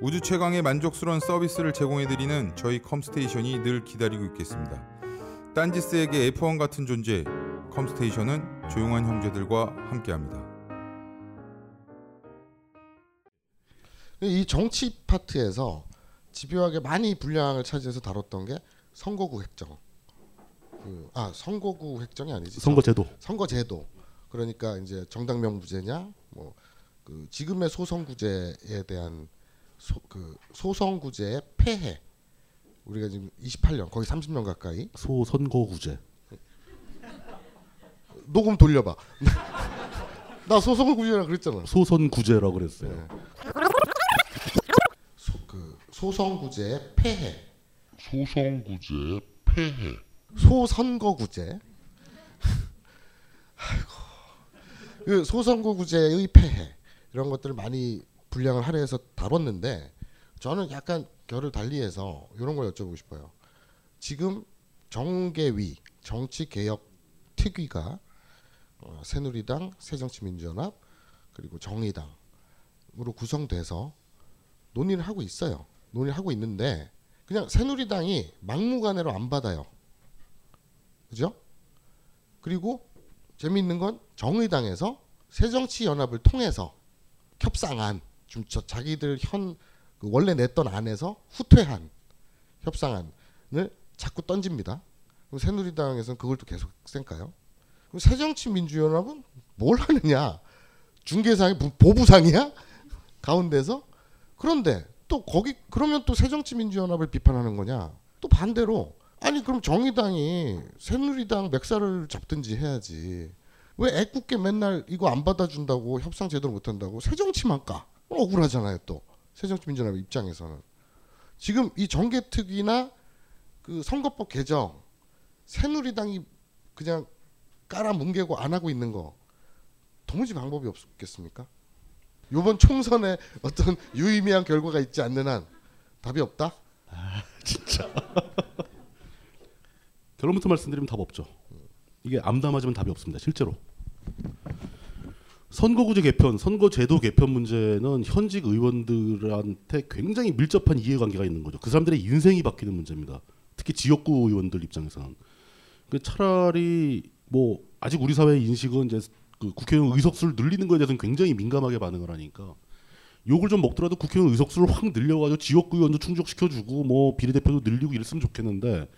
우주 최강의 만족스러운 서비스를 제공해드리는 저희 컴스테이션이 늘 기다리고 있겠습니다. 딴지스에게 F1 같은 존재, 컴스테이션은 조용한 형제들과 함께합니다. 이 정치 파트에서 집요하게 많이 분량을 차지해서 다뤘던 게 선거구 획정. 그, 아 선거구 획정이 아니지. 선거제도. 선거제도. 그러니까 이제 정당명부제냐, 뭐 그 지금의 소선구제에 대한 소, 그 소선구제의 폐해. 우리가 지금 28년 거의 30년 가까이 소선거구제. 녹음 돌려봐. 나 소선구제라 그랬잖아. 소선구제라고 그랬어요. 네. 소, 그 소선구제의 폐해. 소선구제의 폐해. 소선거구제. 아이고. 그 소선거구제의 폐해 이런 것들을 많이 분량을 할애해서 다뤘는데 저는 약간 결을 달리해서 이런 걸 여쭤보고 싶어요. 지금 정계위 정치개혁 특위가 어, 새누리당, 새정치민주연합 그리고 정의당으로 구성돼서 논의를 하고 있어요. 논의를 하고 있는데 그냥 새누리당이 막무가내로 안 받아요. 그죠? 그리고 재미있는 건 정의당에서 새정치연합을 통해서 협상안 좀저 자기들 현 그 원래 냈던 안에서 후퇴한 협상안을 자꾸 던집니다. 그럼 새누리당에서는 그걸 또 계속 쌩까요? 그럼 새정치민주연합은 뭘 하느냐? 중개상이 보부상이야? 가운데서 그런데 또 거기 그러면 또 새정치민주연합을 비판하는 거냐? 또 반대로 아니 그럼 정의당이 새누리당 맥살을 잡든지 해야지. 왜 애꿎게 맨날 이거 안 받아준다고 협상 제대로 못한다고 새정치만 까 억울하잖아요 또 새정치민주연합 입장에서는 지금 이 정개특위나 그 선거법 개정 새누리당이 그냥 깔아 뭉개고 안 하고 있는 거 도무지 방법이 없겠습니까? 이번 총선에 어떤 유의미한 결과가 있지 않는 한 답이 없다. 아 진짜. 결론부터 말씀드리면 답 없죠. 이게 암담하지만 답이 없습니다. 실제로. 선거구제 개편, 선거제도 개편 문제는 현직 의원들한테 굉장히 밀접한 이해관계가 있는 거죠. 그 사람들의 인생이 바뀌는 문제입니다. 특히 지역구 의원들 입장에서는. 그 차라리 뭐 아직 우리 사회의 인식은 이제 그 국회의원 의석수를 늘리는 거에 대해서는 굉장히 민감하게 반응을 하니까 욕을 좀 먹더라도 국회의원 의석수를 확 늘려가지고 지역구 의원도 충족시켜주고 뭐 비례대표도 늘리고 이랬으면 좋겠는데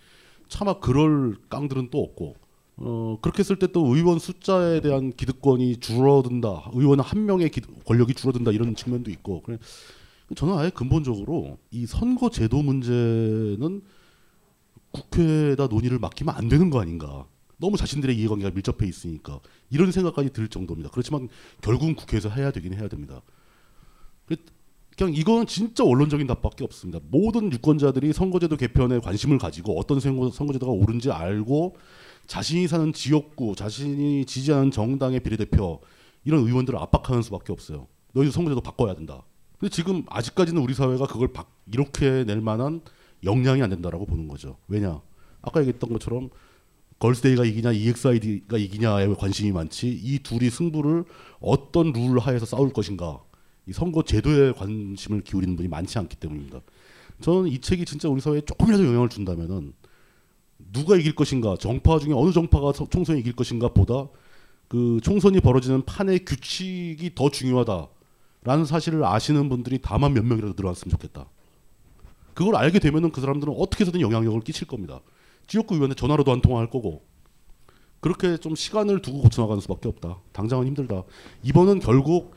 차마 그럴 깡들은 또 없고 어, 그렇게 했을 때 또 의원 숫자에 대한 기득권이 줄어든다. 의원 한 명의 기득, 권력이 줄어든다 이런 측면도 있고. 그래 저는 아예 근본적으로 이 선거 제도 문제는 국회에다 논의를 맡기면 안 되는 거 아닌가. 너무 자신들의 이해관계가 밀접해 있으니까 이런 생각까지 들 정도입니다. 그렇지만 결국은 국회에서 해야 되긴 해야 됩니다. 그냥 이건 진짜 원론적인 답밖에 없습니다. 모든 유권자들이 선거제도 개편에 관심을 가지고 어떤 선거, 선거제도가 옳은지 알고 자신이 사는 지역구, 자신이 지지하는 정당의 비례대표 이런 의원들을 압박하는 수밖에 없어요. 너희도 선거제도 바꿔야 된다. 근데 지금 아직까지는 우리 사회가 그걸 바, 이렇게 낼 만한 역량이 안 된다라고 보는 거죠. 왜냐? 아까 얘기했던 것처럼 걸스데이가 이기냐 EXID가 이기냐에 관심이 많지 이 둘이 승부를 어떤 룰 하에서 싸울 것인가 이 선거 제도에 관심을 기울이는 분이 많지 않기 때문입니다. 저는 이 책이 진짜 우리 사회에 조금이라도 영향을 준다면은 누가 이길 것인가 정파 중에 어느 정파가 총선에 이길 것인가 보다 그 총선이 벌어지는 판의 규칙이 더 중요하다라는 사실을 아시는 분들이 다만 몇 명이라도 들어왔으면 좋겠다. 그걸 알게 되면은 그 사람들은 어떻게 해서든 영향력을 끼칠 겁니다. 지역구 의원에 전화로도 한 통화할 거고 그렇게 좀 시간을 두고 고쳐나가는 수밖에 없다. 당장은 힘들다. 이번은 결국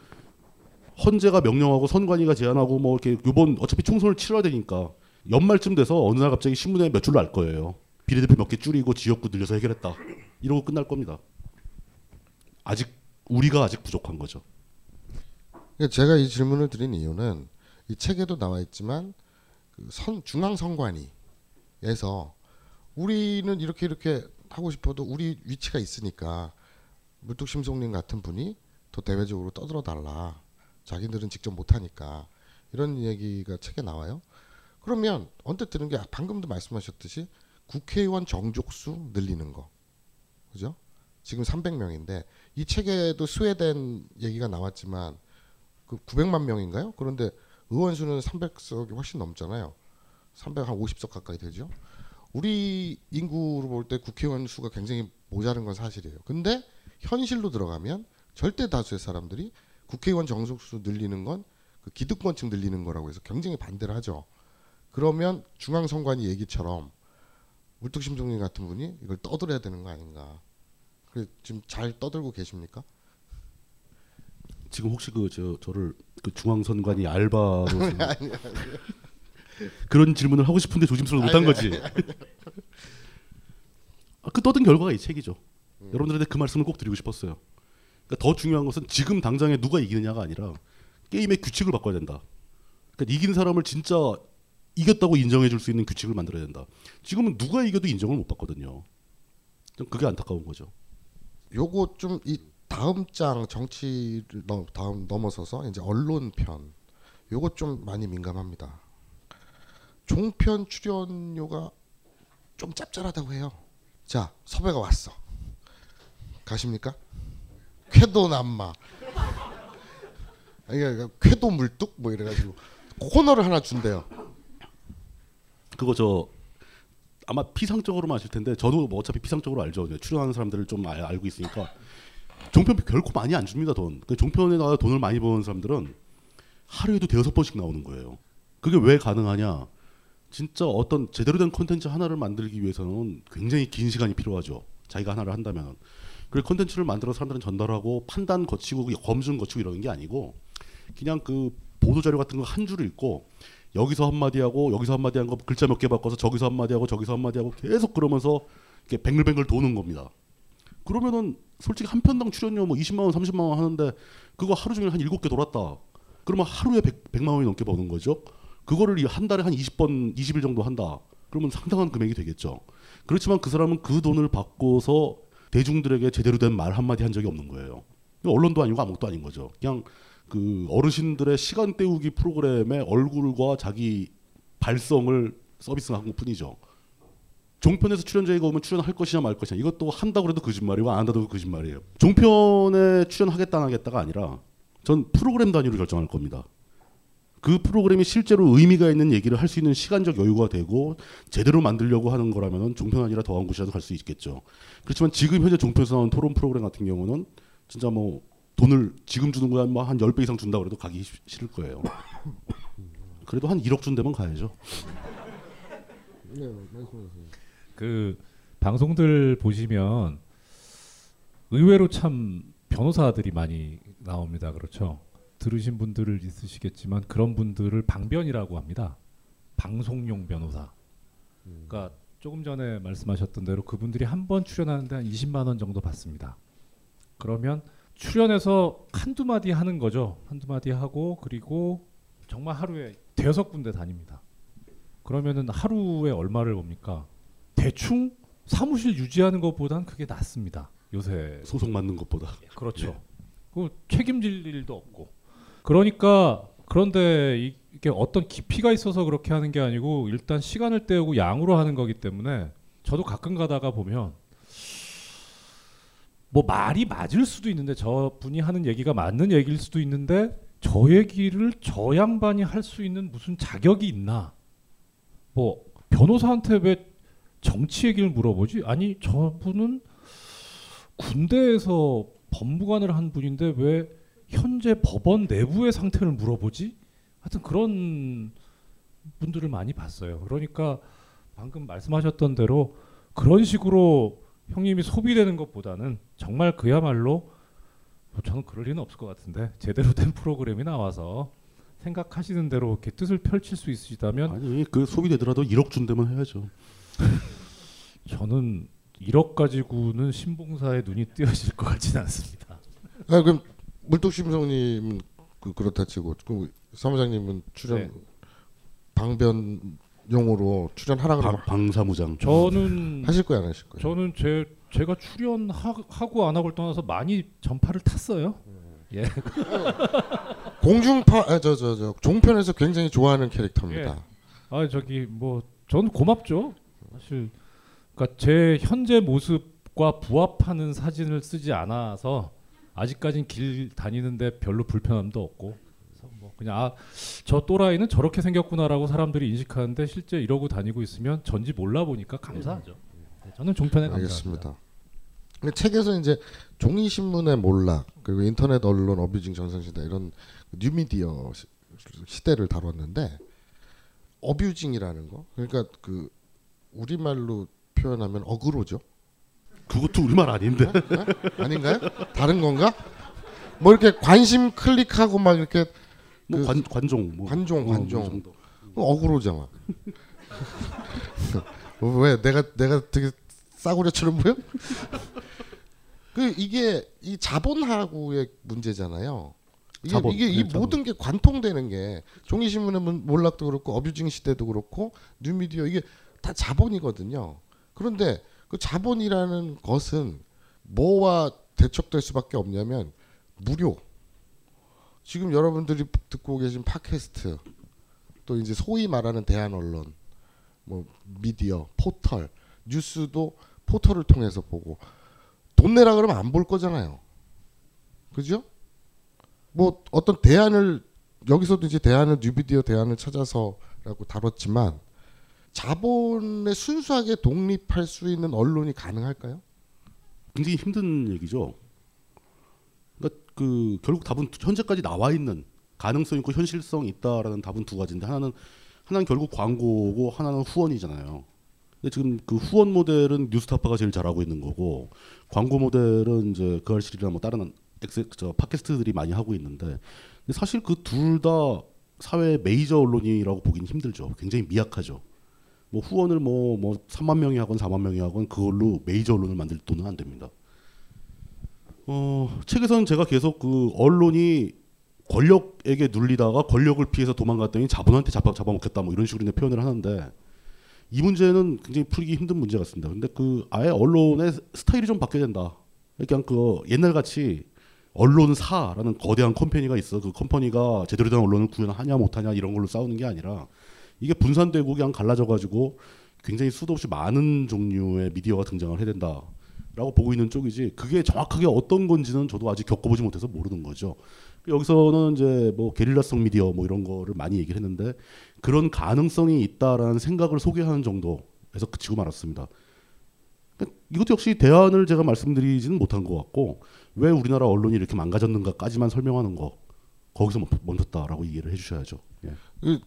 헌재가 명령하고 선관위가 제안하고 뭐 이렇게 이번 어차피 총선을 치러야 되니까 연말쯤 돼서 어느 날 갑자기 신문에 몇 줄로 알 거예요. 비례대표 몇 개 줄이고 지역구 늘려서 해결했다. 이러고 끝날 겁니다. 아직 우리가 아직 부족한 거죠. 그러니까 제가 이 질문을 드린 이유는 이 책에도 나와 있지만 그 선, 중앙 선관위에서 우리는 이렇게 이렇게 하고 싶어도 우리 위치가 있으니까 물뚝심송님 같은 분이 더 대외적으로 떠들어 달라. 자기들은 직접 못하니까 이런 얘기가 책에 나와요. 그러면 언뜻 드는 게 방금도 말씀하셨듯이 국회의원 정족수 늘리는 거, 그죠? 지금 300명인데 이 책에도 스웨덴 얘기가 나왔지만 그 900만 명인가요? 그런데 의원 수는 300석이 훨씬 넘잖아요. 350석 가까이 되죠. 우리 인구로 볼 때 국회의원 수가 굉장히 모자른 건 사실이에요. 근데 현실로 들어가면 절대 다수의 사람들이 국회의원 정석수 늘리는 건 그 기득권층 늘리는 거라고 해서 굉장히 반대를 하죠. 그러면 중앙선관위 얘기처럼 물뚝심송님 같은 분이 이걸 떠들어야 되는 거 아닌가. 그래 지금 잘 떠들고 계십니까? 지금 혹시 그 저 저를 그 중앙선관위 알바로 아니, 아니. 그런 질문을 하고 싶은데 조심스러워 못한 거지. 아, 그 떠든 결과가 이 책이죠. 음. 여러분들한테 그 말씀을 꼭 드리고 싶었어요. 그러니까 더 중요한 것은 지금 당장에 누가 이기느냐가 아니라 게임의 규칙을 바꿔야 된다. 그러니까 이긴 사람을 진짜 이겼다고 인정해 줄 수 있는 규칙을 만들어야 된다. 지금은 누가 이겨도 인정을 못 받거든요. 좀 그게 안타까운 거죠. 요거 좀 이 다음 장 정치를 넘, 다음 넘어서서 이제 언론 편 요거 좀 많이 민감합니다. 종편 출연료가 좀 짭짤하다고 해요. 자 섭외가 왔어. 가십니까? 쾌도 남마. 그러니까 쾌도 물뚝 뭐 이래가지고 코너를 하나 준대요. 그거 저 아마 피상적으로만 아실 텐데 저도 뭐 어차피 피상적으로 알죠. 출연하는 사람들을 좀 알, 알고 있으니까 종편 결코 많이 안 줍니다 돈. 그 종편에 나와 돈을 많이 버는 사람들은 하루에도 대여섯 번씩 나오는 거예요. 그게 왜 가능하냐? 진짜 어떤 제대로 된 콘텐츠 하나를 만들기 위해서는 굉장히 긴 시간이 필요하죠. 자기가 하나를 한다면. 그리고 콘텐츠를 만들어 사람들은 전달하고 판단 거치고 검증 거치고 이러는 게 아니고 그냥 그 보도 자료 같은 거 한 줄을 읽고 여기서 한마디 하고 여기서 한마디 한 거 글자 몇 개 바꿔서 저기서 한마디 하고 저기서 한마디 하고 계속 그러면서 이렇게 뱅글뱅글 도는 겁니다. 그러면은 솔직히 한 편당 출연료 뭐 20만 원, 30만 원 하는데 그거 하루 종일 한 7개 돌았다. 그러면 하루에 100, 100만 원이 넘게 버는 거죠. 그거를 이한 달에 한 20번, 20일 정도 한다. 그러면 상당한 금액이 되겠죠. 그렇지만 그 사람은 그 돈을 받고서 대중들에게 제대로 된 말 한마디 한 적이 없는 거예요. 언론도 아니고 아무것도 아닌 거죠. 그냥 그 어르신들의 시간 때우기 프로그램의 얼굴과 자기 발성을 서비스한 것 뿐이죠. 종편에서 출연자가 오면 출연할 것이냐 말 것이냐 이것도 한다고 해도 거짓말이고 안 한다고 해도 거짓말이에요. 종편에 출연하겠다 안 하겠다가 아니라 전 프로그램 단위로 결정할 겁니다. 그 프로그램이 실제로 의미가 있는 얘기를 할 수 있는 시간적 여유가 되고 제대로 만들려고 하는 거라면 종편 아니라 더한 곳이라도 갈 수 있겠죠. 그렇지만 지금 현재 종편에서 나온 토론 프로그램 같은 경우는 진짜 뭐 돈을 지금 주는 거야 뭐한 10배 이상 준다 그래도 가기 싫- 싫을 거예요. 그래도 한 1억 준다면 가야죠. 네, 말씀하세요. 그 방송들 보시면 의외로 참 변호사들이 많이 나옵니다. 그렇죠? 들으신 분들을 있으시겠지만 그런 분들을 방변이라고 합니다. 방송용 변호사. 그러니까 조금 전에 말씀하셨던 대로 그분들이 한 번 출연하는데 한 20만 원 정도 받습니다. 그러면 출연해서 한두 마디 하는 거죠. 한두 마디 하고 그리고 정말 하루에 대여섯 군데 다닙니다. 그러면은 하루에 얼마를 봅니까? 대충 사무실 유지하는 것보단 그게 낫습니다. 요새 소송 맞는 것보다. 그렇죠. 그 책임질 일도 없고. 그러니까 그런데 이- 이게 어떤 깊이가 있어서 그렇게 하는 게 아니고 일단 시간을 때우고 양으로 하는 거기 때문에 저도 가끔 가다가 보면 뭐 말이 맞을 수도 있는데 저 분이 하는 얘기가 맞는 얘기일 수도 있는데 저 얘기를 저 양반이 할 수 있는 무슨 자격이 있나? 뭐 변호사한테 왜 정치 얘기를 물어보지? 아니 저분은 군대에서 법무관을 한 분인데 왜 현재 법원 내부의 상태를 물어보지? 하여튼 그런 분들을 많이 봤어요. 그러니까 방금 말씀하셨던 대로 그런 식으로 형님이 소비되는 것보다는 정말 그야말로 뭐 저는 그럴 리는 없을 것 같은데 제대로 된 프로그램이 나와서 생각하시는 대로 이렇게 뜻을 펼칠 수 있으시다면 아니 그 소비되더라도 1억 준다면 해야죠. 저는 1억 가지고는 신봉사의 눈이 뜨여질 것 같지는 않습니다. 아, 그럼 물뚝심성님은 그 그렇다 치고 그 사무장님은 출연 네. 방변 용으로 출연하라 그러면 방, 방사무장. 저는 하실 거예요, 안 하실 거예요? 저는 제 제가 출연하고 안 하고를 떠나서 많이 전파를 탔어요. 예. 공중파 아, 저저 저 종편에서 굉장히 좋아하는 예. 캐릭터입니다. 아 저기 뭐 저는 고맙죠. 사실 그러니까 제 현재 모습과 부합하는 사진을 쓰지 않아서 아직까진 길 다니는데 별로 불편함도 없고 그냥 아 저 또라이는 저렇게 생겼구나라고 사람들이 인식하는데 실제 이러고 다니고 있으면 전지 몰라 보니까 감사하죠. 네, 저는 종편에 감사합니다. 알겠습니다. 근데 책에서 이제 종이 신문의 몰락 그리고 인터넷 언론 어뷰징 전성시대 이런 뉴미디어 시, 시대를 다뤘는데 어뷰징이라는 거 그러니까 그 우리말로 표현하면 어그로죠. 그것도 우리말 아닌데. 네? 아닌가요? 다른 건가? 뭐 이렇게 관심 클릭하고 막 이렇게 뭐 그 관, 관종 뭐. 관종 어, 뭐 관종 정도. 그거 억울하잖아. 왜 내가 내가 되게 싸구려처럼 보여? 그 이게 이 자본하고의 문제잖아요. 이게, 자본, 이게 이 네, 자본. 모든 게 관통되는 게 종이 신문의 문- 몰락도 그렇고 어뷰징 시대도 그렇고 뉴미디어 이게 다 자본이거든요. 그런데 그 자본이라는 것은 뭐와 대척될 수밖에 없냐면 무료. 지금 여러분들이 듣고 계신 팟캐스트 또 이제 소위 말하는 대한 언론 뭐 미디어 포털 뉴스도 포털을 통해서 보고 돈 내라 그러면 안 볼 거잖아요. 그죠? 뭐 어떤 대안을 여기서도 이제 대안을 뉴비디오 대안을 찾아서라고 다뤘지만 자본에 순수하게 독립할 수 있는 언론이 가능할까요? 굉장히 힘든 얘기죠. 그 결국 답은 현재까지 나와 있는 가능성 있고 현실성 있다라는 답은 두 가지인데 하나는 하나는 결국 광고고 하나는 후원이잖아요. 근데 지금 그 후원 모델은 뉴스타파가 제일 잘하고 있는 거고 광고 모델은 이제 그 알실이나 뭐 다른 엑스 저 podcast들이 많이 하고 있는데 사실 그 둘 다 사회 메이저 언론이라고 보기는 힘들죠. 굉장히 미약하죠. 뭐 후원을 뭐뭐 3만 명이 하건 4만 명이 하건 그걸로 메이저 언론을 만들 돈은 안 됩니다. 어, 책에서는 제가 계속 그 언론이 권력에게 눌리다가 권력을 피해서 도망갔더니 자본한테 잡아 잡아먹겠다 뭐 이런 식으로 표현을 하는데 이 문제는 굉장히 풀기 힘든 문제 같습니다. 근데 그 아예 언론의 스타일이 좀 바뀌어야 된다. 그냥 그 옛날 같이 언론사라는 거대한 company가 있어. 그 company가 제대로 된 언론을 구현하냐 못하냐 이런 걸로 싸우는 게 아니라 이게 분산되고 그냥 갈라져 가지고 굉장히 수도 없이 많은 종류의 미디어가 등장을 해야 된다 라고 보고 있는 쪽이지 그게 정확하게 어떤 건지는 저도 아직 겪어보지 못해서 모르는 거죠. 여기서는 이제 뭐 게릴라성 미디어 뭐 이런 거를 많이 얘기를 했는데 그런 가능성이 있다라는 생각을 소개하는 정도에서 그치고 말았습니다. 그러니까 이것도 역시 대안을 제가 말씀드리지는 못한 것 같고 왜 우리나라 언론이 이렇게 망가졌는가까지만 설명하는 거 거기서 멈- 멈췄다라고 이해를 해주셔야죠. 예. 그,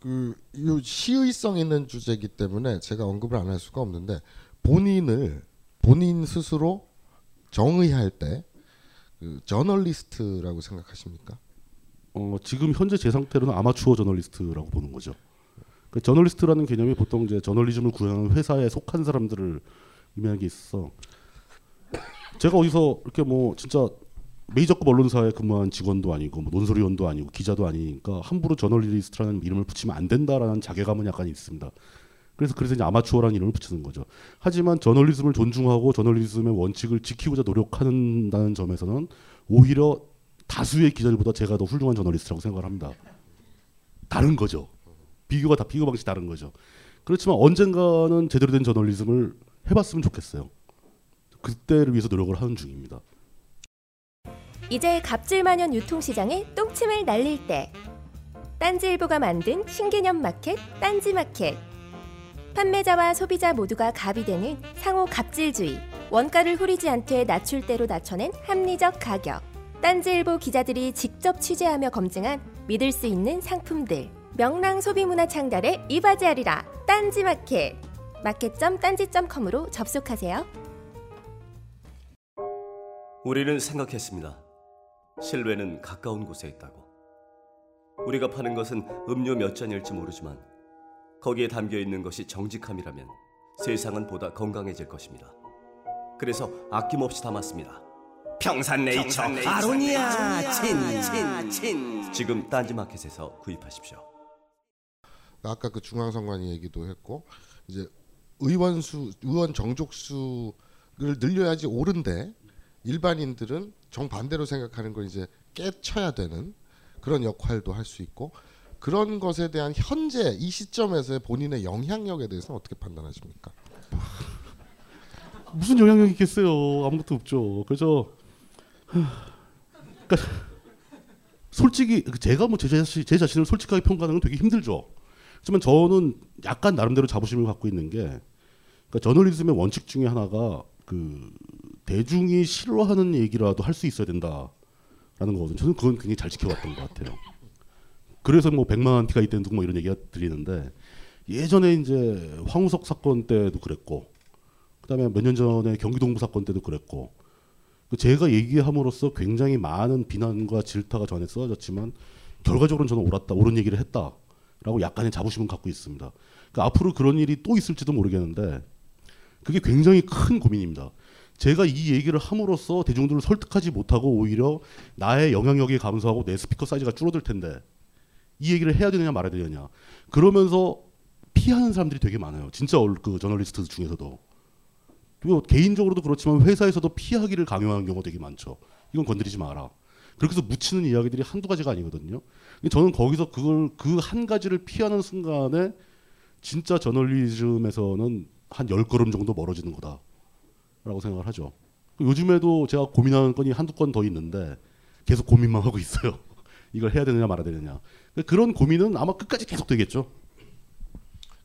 그, 이 시의성 있는 주제이기 때문에 제가 언급을 안 할 수가 없는데 본인을 본인 스스로 정의할 때 그 저널리스트라고 생각하십니까? 어, 지금 현재 제 상태로는 아마추어 저널리스트라고 보는 거죠. 그 저널리스트라는 개념이 보통 이제 저널리즘을 구현하는 회사에 속한 사람들을 의미하는 게 있어. 제가 어디서 이렇게 뭐 진짜 메이저급 언론사에 근무한 직원도 아니고 뭐 논설위원도 아니고 기자도 아니니까 함부로 저널리스트라는 이름을 붙이면 안 된다라는 자괴감은 약간 있습니다. 그래서 그래서 이제 아마추어라는 이름을 붙이는 거죠. 하지만 저널리즘을 존중하고 저널리즘의 원칙을 지키고자 노력한다는 점에서는 오히려 다수의 기자들보다 제가 더 훌륭한 저널리스트라고 생각을 합니다. 다른 거죠. 비교가 다 비교 방식 다른 거죠. 그렇지만 언젠가는 제대로 된 저널리즘을 해봤으면 좋겠어요. 그때를 위해서 노력을 하는 중입니다. 이제 갑질만연 유통시장에 똥침을 날릴 때 딴지일보가 만든 신개념 마켓 딴지마켓 판매자와 소비자 모두가 갑이 되는 상호 갑질주의 원가를 후리지 않게 낮출대로 낮춰낸 합리적 가격 딴지일보 기자들이 직접 취재하며 검증한 믿을 수 있는 상품들 명랑 소비문화 창달에 이바지하리라 딴지마켓 마켓.딴지.com으로 접속하세요 우리는 생각했습니다. 실외는 가까운 곳에 있다고. 우리가 파는 것은 음료 몇 잔일지 모르지만 거기에 담겨 있는 것이 정직함이라면 세상은 보다 건강해질 것입니다. 그래서 아낌없이 담았습니다. 평산네이처, 평산네이처. 아로니아. 친, 친, 지금 딴지마켓에서 구입하십시오. 아까 그 중앙선관위 얘기도 했고 이제 의원 수 의원 정족 수를 늘려야지 옳은데 일반인들은 정 반대로 생각하는 걸 이제 깨쳐야 되는 그런 역할도 할 수 있고 그런 것에 대한 현재 이 시점에서의 본인의 영향력에 대해서는 어떻게 판단하십니까? 무슨 영향력이 있겠어요? 아무것도 없죠. 그래서 그러니까 솔직히 제가 뭐제 자신, 제 자신을 솔직하게 평가하는 건 되게 힘들죠. 하지만 저는 약간 나름대로 자부심을 갖고 있는 게 그러니까 저널리즘의 원칙 중에 하나가 그 대중이 싫어하는 얘기라도 할 수 있어야 된다라는 거거든요. 저는 그건 굉장히 잘 지켜왔던 것 같아요. 그래서 뭐 백만 티가 이때 누구 뭐 이런 얘기가 들리는데 예전에 이제 황우석 사건 때도 그랬고 그다음에 몇 년 전에 경기동부 사건 때도 그랬고 그 제가 얘기함으로써 굉장히 많은 비난과 질타가 전에 쏟아졌지만 결과적으로는 저는 옳았다 옳은 얘기를 했다라고 약간의 자부심은 갖고 있습니다. 그러니까 앞으로 그런 일이 또 있을지도 모르겠는데 그게 굉장히 큰 고민입니다. 제가 이 얘기를 함으로써 대중들을 설득하지 못하고 오히려 나의 영향력이 감소하고 내 스피커 사이즈가 줄어들 텐데 이 얘기를 해야 되느냐 말아야 되느냐 그러면서 피하는 사람들이 되게 많아요. 진짜 그 저널리스트 중에서도 그리고 개인적으로도 그렇지만 회사에서도 피하기를 강요하는 경우가 되게 많죠. 이건 건드리지 마라. 그렇게 해서 묻히는 이야기들이 한두 가지가 아니거든요. 저는 거기서 그걸 그 한 가지를 피하는 순간에 진짜 저널리즘에서는 한 열 걸음 정도 멀어지는 거다라고 생각을 하죠. 요즘에도 제가 고민하는 건이 한두 건 더 있는데 계속 고민만 하고 있어요. 이걸 해야 되느냐 말아야 되느냐. 그런 고민은 아마 끝까지 계속 되겠죠.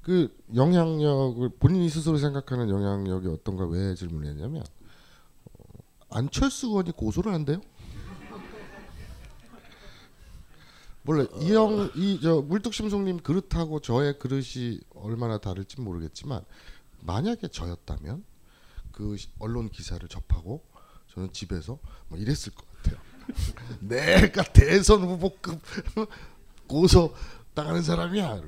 그 영향력을 본인이 스스로 생각하는 영향력이 어떤가 왜 질문했냐면 어, 안철수 의원이 고소를 한대요. 몰라 이형 이저 물뚝심송님 그릇하고 저의 그릇이 얼마나 다를지 모르겠지만 만약에 저였다면 그 언론 기사를 접하고 저는 집에서 뭐 이랬을 것 같아요. 내가 대선 후보급 고소 당하는 사람이야.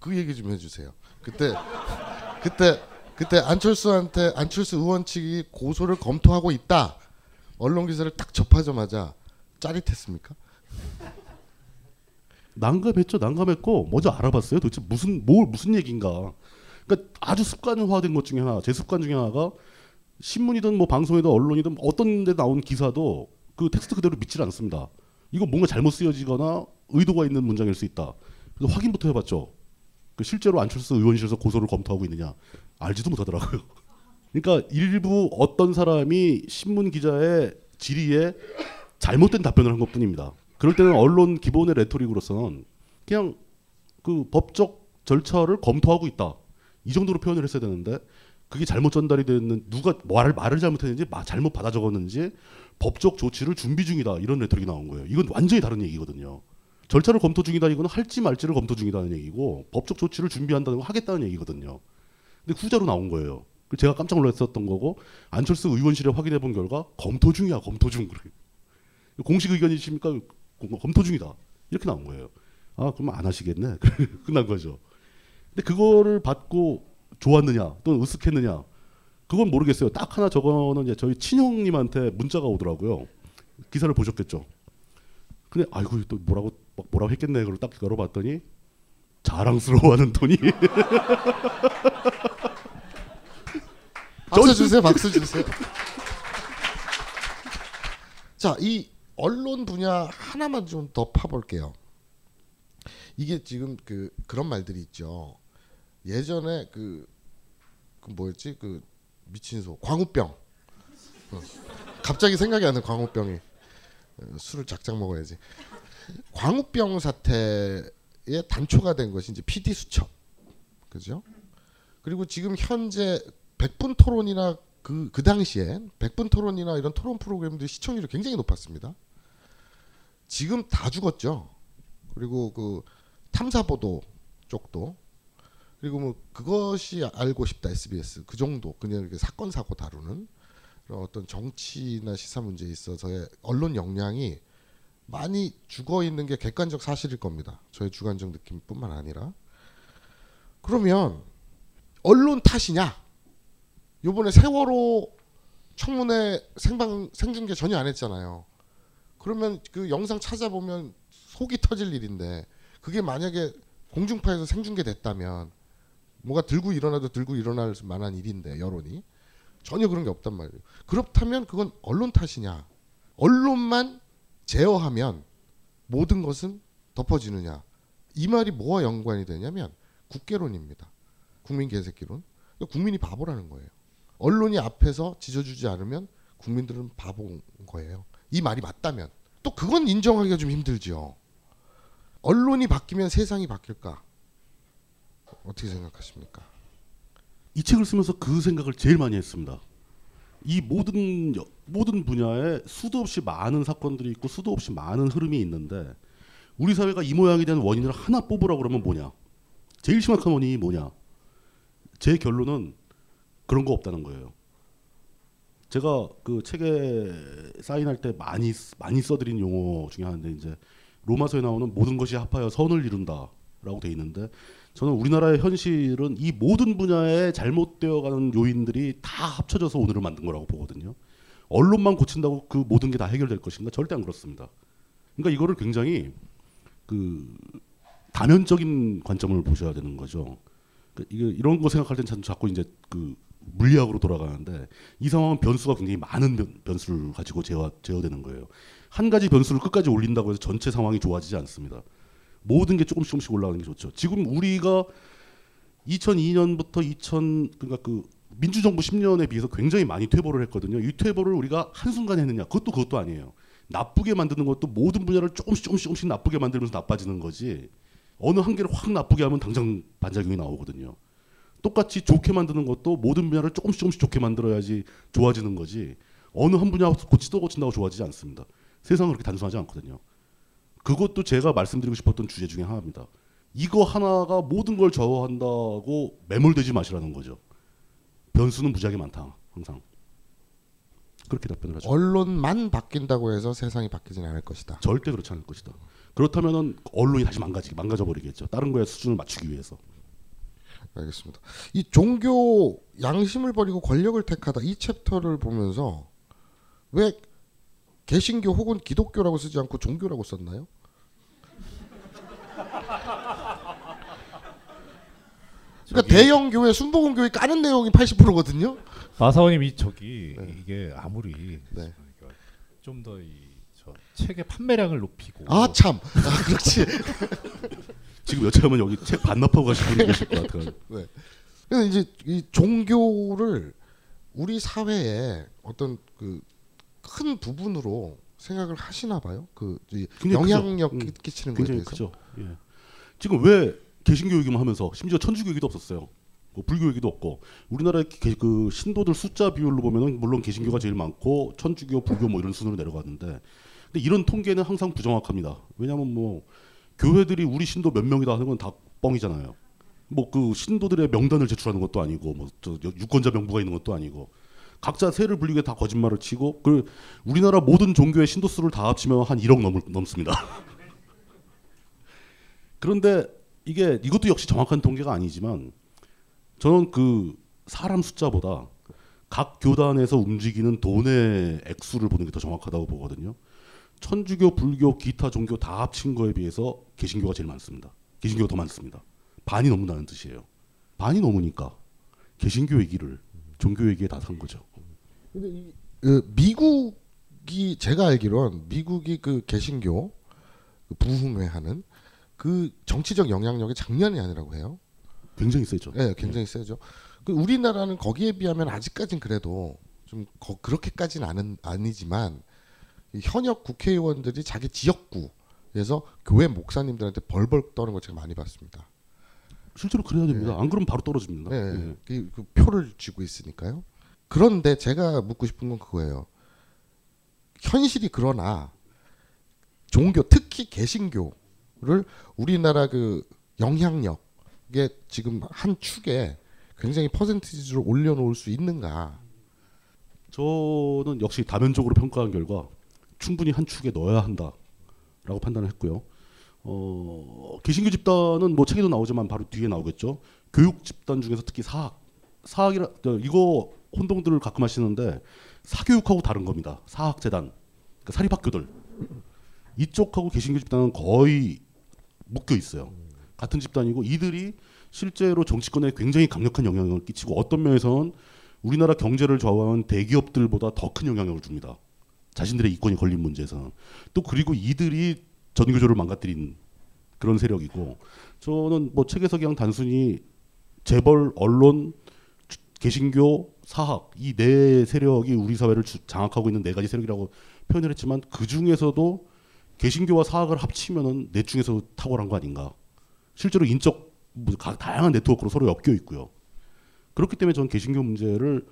그 얘기 좀 해주세요. 그때 그때 그때 안철수한테 안철수 의원 측이 고소를 검토하고 있다. 언론 기사를 딱 접하자마자 짜릿했습니까? 난감했죠. 난감했고 먼저 알아봤어요. 도대체 무슨 뭘 무슨 얘기인가. 그러니까 아주 습관화된 것 중에 하나, 제 습관 중에 하나가 신문이든 뭐 방송이든 언론이든 어떤 데 나온 기사도 그 텍스트 그대로 믿질 않습니다. 이거 뭔가 잘못 쓰여지거나 의도가 있는 문장일 수 있다. 그래서 확인부터 해봤죠. 그 실제로 안철수 의원실에서 고소를 검토하고 있느냐 알지도 못하더라고요. 그러니까 일부 어떤 사람이 신문 기자의 질의에 잘못된 답변을 한 것뿐입니다. 그럴 때는 언론 기본의 레토릭으로서는 그냥 그 법적 절차를 검토하고 있다. 이 정도로 표현을 했어야 되는데 그게 잘못 전달이 됐는 누가 말을 말을 잘못했는지 잘못 받아 적었는지 법적 조치를 준비 중이다 이런 레토릭이 나온 거예요. 이건 완전히 다른 얘기거든요. 절차를 검토 중이다 이거는 할지 말지를 검토 중이다는 얘기고 법적 조치를 준비한다는 건 하겠다는 얘기거든요. 근데 후자로 나온 거예요. 제가 깜짝 놀랐었던 거고 안철수 의원실에 확인해 본 결과 검토 중이야 검토 중 그래. 공식 의견이십니까? 검토 중이다 이렇게 나온 거예요. 아 그럼 안 하시겠네. 끝난 거죠. 근데 그거를 받고 좋았느냐 또는 으쓱했느냐 그건 모르겠어요. 딱 하나 저거는 이제 저희 친형님한테 문자가 오더라고요. 기사를 보셨겠죠. 근데 아이고 또 뭐라고 막 뭐라고 했겠네. 그걸 딱 열어봤더니 자랑스러워하는 톤이. 박수 주세요. 박수 주세요. 자, 이 언론 분야 하나만 좀 더 파볼게요. 이게 지금 그 그런 말들이 있죠. 예전에 그, 그 뭐였지 그 미친 소 광우병. 어. 갑자기 생각이 안나 광우병이 어, 술을 작작 먹어야지. 광우병 사태의 단초가 된 것이 이제 PD 수첩, 그죠? 그리고 지금 현재 백분 토론이나 그, 그 당시엔 백분 토론이나 이런 토론 프로그램들이 시청률이 굉장히 높았습니다. 지금 다 죽었죠. 그리고 그 탐사보도 쪽도 그리고 뭐 그것이 알고 싶다 SBS 그 정도 그냥 이렇게 사건 사고 다루는 어떤 정치나 시사 문제에 있어서의 언론 역량이 많이 죽어 있는 게 객관적 사실일 겁니다. 저의 주관적 느낌뿐만 아니라 그러면 언론 탓이냐? 요번에 세월호 청문회 생방 생중계 전혀 안 했잖아요. 그러면 그 영상 찾아보면 속이 터질 일인데 그게 만약에 공중파에서 생중계 됐다면 뭐가 들고 일어나도 들고 일어날 만한 일인데 여론이 전혀 그런 게 없단 말이에요. 그렇다면 그건 언론 탓이냐? 언론만 제어하면 모든 것은 덮어지느냐? 이 말이 뭐와 연관이 되냐면 국계론입니다. 국민 개새끼론. 그러니까 국민이 바보라는 거예요. 언론이 앞에서 지져주지 않으면 국민들은 바보인 거예요. 이 말이 맞다면 또 그건 인정하기가 좀 힘들죠. 언론이 바뀌면 세상이 바뀔까? 어떻게 생각하십니까? 이 책을 쓰면서 그 생각을 제일 많이 했습니다. 이 모든 여- 모든 분야에 수도 없이 많은 사건들이 있고 수도 없이 많은 흐름이 있는데 우리 사회가 이 모양이 된 원인을 하나 뽑으라고 그러면 뭐냐? 제일 심각한 원인이 뭐냐? 제 결론은 그런 거 없다는 거예요. 제가 그 책에 사인할 때 많이 쓰- 많이 써드린 용어 중에 하나인데 이제 로마서에 나오는 모든 것이 합하여 선을 이룬다라고 돼 있는데 저는 우리나라의 현실은 이 모든 분야에 잘못되어가는 요인들이 다 합쳐져서 오늘을 만든 거라고 보거든요. 언론만 고친다고 그 모든 게 다 해결될 것인가 절대 안 그렇습니다. 그러니까 이거를 굉장히 그 다면적인 관점을 보셔야 되는 거죠. 그 이게 이런 거 생각할 땐참 자꾸 이제 그 물리학으로 돌아가는데 이 상황은 변수가 굉장히 많은 변, 변수를 가지고 제어, 제어 되는 거예요. 한 가지 변수를 끝까지 올린다고 해서 전체 상황이 좋아지지 않습니다. 모든 게 조금씩 조금씩 올라가는 게 좋죠. 지금 우리가 2002년부터 2000 그러니까 그 민주정부 10년에 비해서 굉장히 많이 퇴보를 했거든요. 이 퇴보를 우리가 한순간에 했느냐? 그것도 그것도 아니에요. 나쁘게 만드는 것도 모든 분야를 조금씩 조금씩 조금씩 나쁘게 만들면서 나빠지는 거지. 어느 한 개를 확 나쁘게 하면 당장 반작용이 나오거든요. 똑같이 좋게 만드는 것도 모든 분야를 조금씩 조금씩 좋게 만들어야지 좋아지는 거지. 어느 한 분야 고치도 고친다고 좋아지지 않습니다. 세상은 그렇게 단순하지 않거든요. 그것도 제가 말씀드리고 싶었던 주제 중에 하나입니다. 이거 하나가 모든 걸 좌우한다고 매몰되지 마시라는 거죠. 변수는 무지하게 많다. 항상. 그렇게 답변을 하죠. 언론만 바뀐다고 해서 세상이 바뀌지는 않을 것이다. 절대 그렇지 않을 것이다. 그렇다면은 언론이 다시 망가지 망가져 버리겠죠. 다른 거에 수준을 맞추기 위해서. 알겠습니다. 이 종교 양심을 버리고 권력을 택하다 이 챕터를 보면서 왜 개신교 혹은 기독교라고 쓰지 않고 종교라고 썼나요? 그러니까 대형 교회 순복음 교회 까는 내용이 80%거든요. 마사오님 이 저기 네. 이게 아무리 좀더이저 책의 판매량을 높이고 아 참. 아, 그렇지. 지금 여차하면 여기 책 반납하고 가실 분이 계실 것 같아요. 네. 그래서 이제 이 종교를 우리 사회에 어떤 그 큰 부분으로 생각을 하시나 봐요. 그 영향력 크죠. 음, 끼- 끼치는 거에 대해서. 크죠. 예. 지금 왜 개신교 얘기만 하면서 심지어 천주교 얘기도 없었어요. 뭐 불교 얘기도 없고 우리나라의 개- 그 신도들 숫자 비율로 보면은 물론 개신교가 제일 많고 천주교, 불교 뭐 이런 순으로 내려가는데 근데 이런 통계는 항상 부정확합니다. 왜냐하면 뭐 교회들이 우리 신도 몇 명이다 하는 건 다 뻥이잖아요. 뭐 그 신도들의 명단을 제출하는 것도 아니고 뭐저 유권자 명부가 있는 것도 아니고 각자 세를 불리게 다 거짓말을 치고 그 우리나라 모든 종교의 신도 수를 다 합치면 한 1억 넘을, 넘습니다. 그런데 이게 이것도 역시 정확한 통계가 아니지만 저는 그 사람 숫자보다 각 교단에서 움직이는 돈의 액수를 보는 게 더 정확하다고 보거든요. 천주교, 불교, 기타 종교 다 합친 거에 비해서 개신교가 제일 많습니다. 개신교가 더 많습니다. 반이 넘는다는 뜻이에요. 반이 넘으니까 개신교 얘기를 종교 얘기에 다 산 거죠. 근데 이, 그 미국이 제가 알기론 미국이 그 개신교 그 부흥회하는 그 정치적 영향력이 장난이 아니라고 해요. 굉장히 세죠. 네, 굉장히 세죠. 그 우리나라는 거기에 비하면 아직까진 그래도 좀 거, 그렇게까지는 아는, 아니지만 이 현역 국회의원들이 자기 지역구에서 교회 목사님들한테 벌벌 떠는 걸 제가 많이 봤습니다. 실제로 그래야 됩니다. 안 그러면 바로 떨어집니다. 네, 예. 그, 그 표를 쥐고 있으니까요. 그런데 제가 묻고 싶은 건 그거예요. 현실이 그러나 종교 특히 개신교 를 우리나라 그 영향력에 지금 한 축에 굉장히 퍼센티지로 올려놓을 수 있는가? 저는 역시 다면적으로 평가한 결과 충분히 한 축에 넣어야 한다라고 판단을 했고요. 어, 개신교 집단은 뭐 책에도 나오지만 바로 뒤에 나오겠죠. 교육 집단 중에서 특히 사학, 사학이라 저, 이거 혼동들을 가끔 하시는데 사교육하고 다른 겁니다. 사학재단, 그러니까 사립학교들 이쪽하고 개신교 집단은 거의 묶여 있어요. 같은 집단이고 이들이 실제로 정치권에 굉장히 강력한 영향을 끼치고 어떤 면에서는 우리나라 경제를 좌우하는 대기업들보다 더 큰 영향력을 줍니다. 자신들의 이권이 걸린 문제에서는 또 그리고 이들이 전교조를 망가뜨린 그런 세력이고 저는 뭐 책에서 그냥 단순히 재벌, 언론, 주- 개신교, 사학 이 네 세력이 우리 사회를 주- 장악하고 있는 네 가지 세력이라고 표현을 했지만 그 중에서도 개신교와 사학을 합치면은 넷 중에서 탁월한 거 아닌가? 실제로 인적 뭐 가- 다양한 네트워크로 서로 엮여 있고요. 그렇기 때문에 저는 개신교 문제를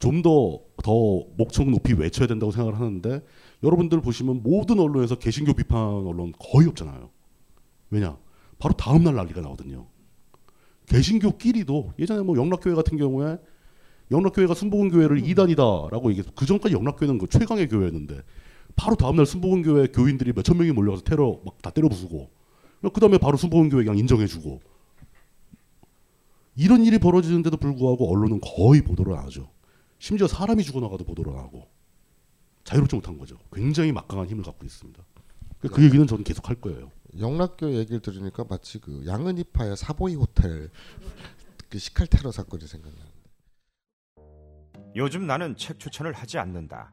좀 더 더 목청 높이 외쳐야 된다고 생각을 하는데 여러분들 보시면 모든 언론에서 개신교 비판 언론 거의 없잖아요. 왜냐? 바로 다음 날 난리가 나거든요. 개신교끼리도 예전에 뭐 영락교회 같은 경우에 영락교회가 순복음 교회를 이단이다라고 얘기해서 그 전까지 영락교회는 그 최강의 교회였는데 바로 다음 날 순복음 교회 교인들이 몇천 명이 몰려가서 테러 막 다 때려 부수고 그 다음에 바로 순복음 교회 그냥 인정해주고 이런 일이 벌어지는데도 불구하고 언론은 거의 보도를 안 하죠. 심지어 사람이 죽어나가도 보도를 안 하고 자유롭지 못한 거죠. 굉장히 막강한 힘을 갖고 있습니다. 그- 그 얘기는 저는 계속 할 거예요. 영락교 얘기를 들으니까 마치 그 양은이파의 사보이 호텔 그 시칼 테러 사건이 생각나. 요즘 나는 책 추천을 하지 않는다.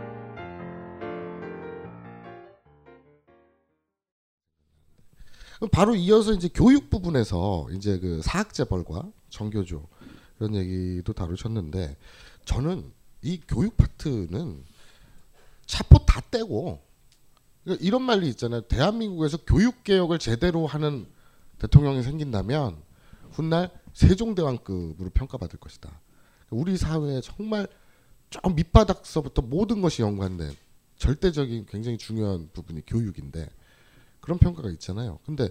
바로 이어서 이제 교육 부분에서 이제 그 사학재벌과 정교조 이런 얘기도 다루셨는데 저는 이 교육 파트는 차포 다 떼고 그러니까 이런 말이 있잖아요. 대한민국에서 교육 개혁을 제대로 하는 대통령이 생긴다면 훗날 세종대왕급으로 평가받을 것이다. 우리 사회에 정말 저 밑바닥서부터 모든 것이 연관된 절대적인 굉장히 중요한 부분이 교육인데 그런 평가가 있잖아요. 근데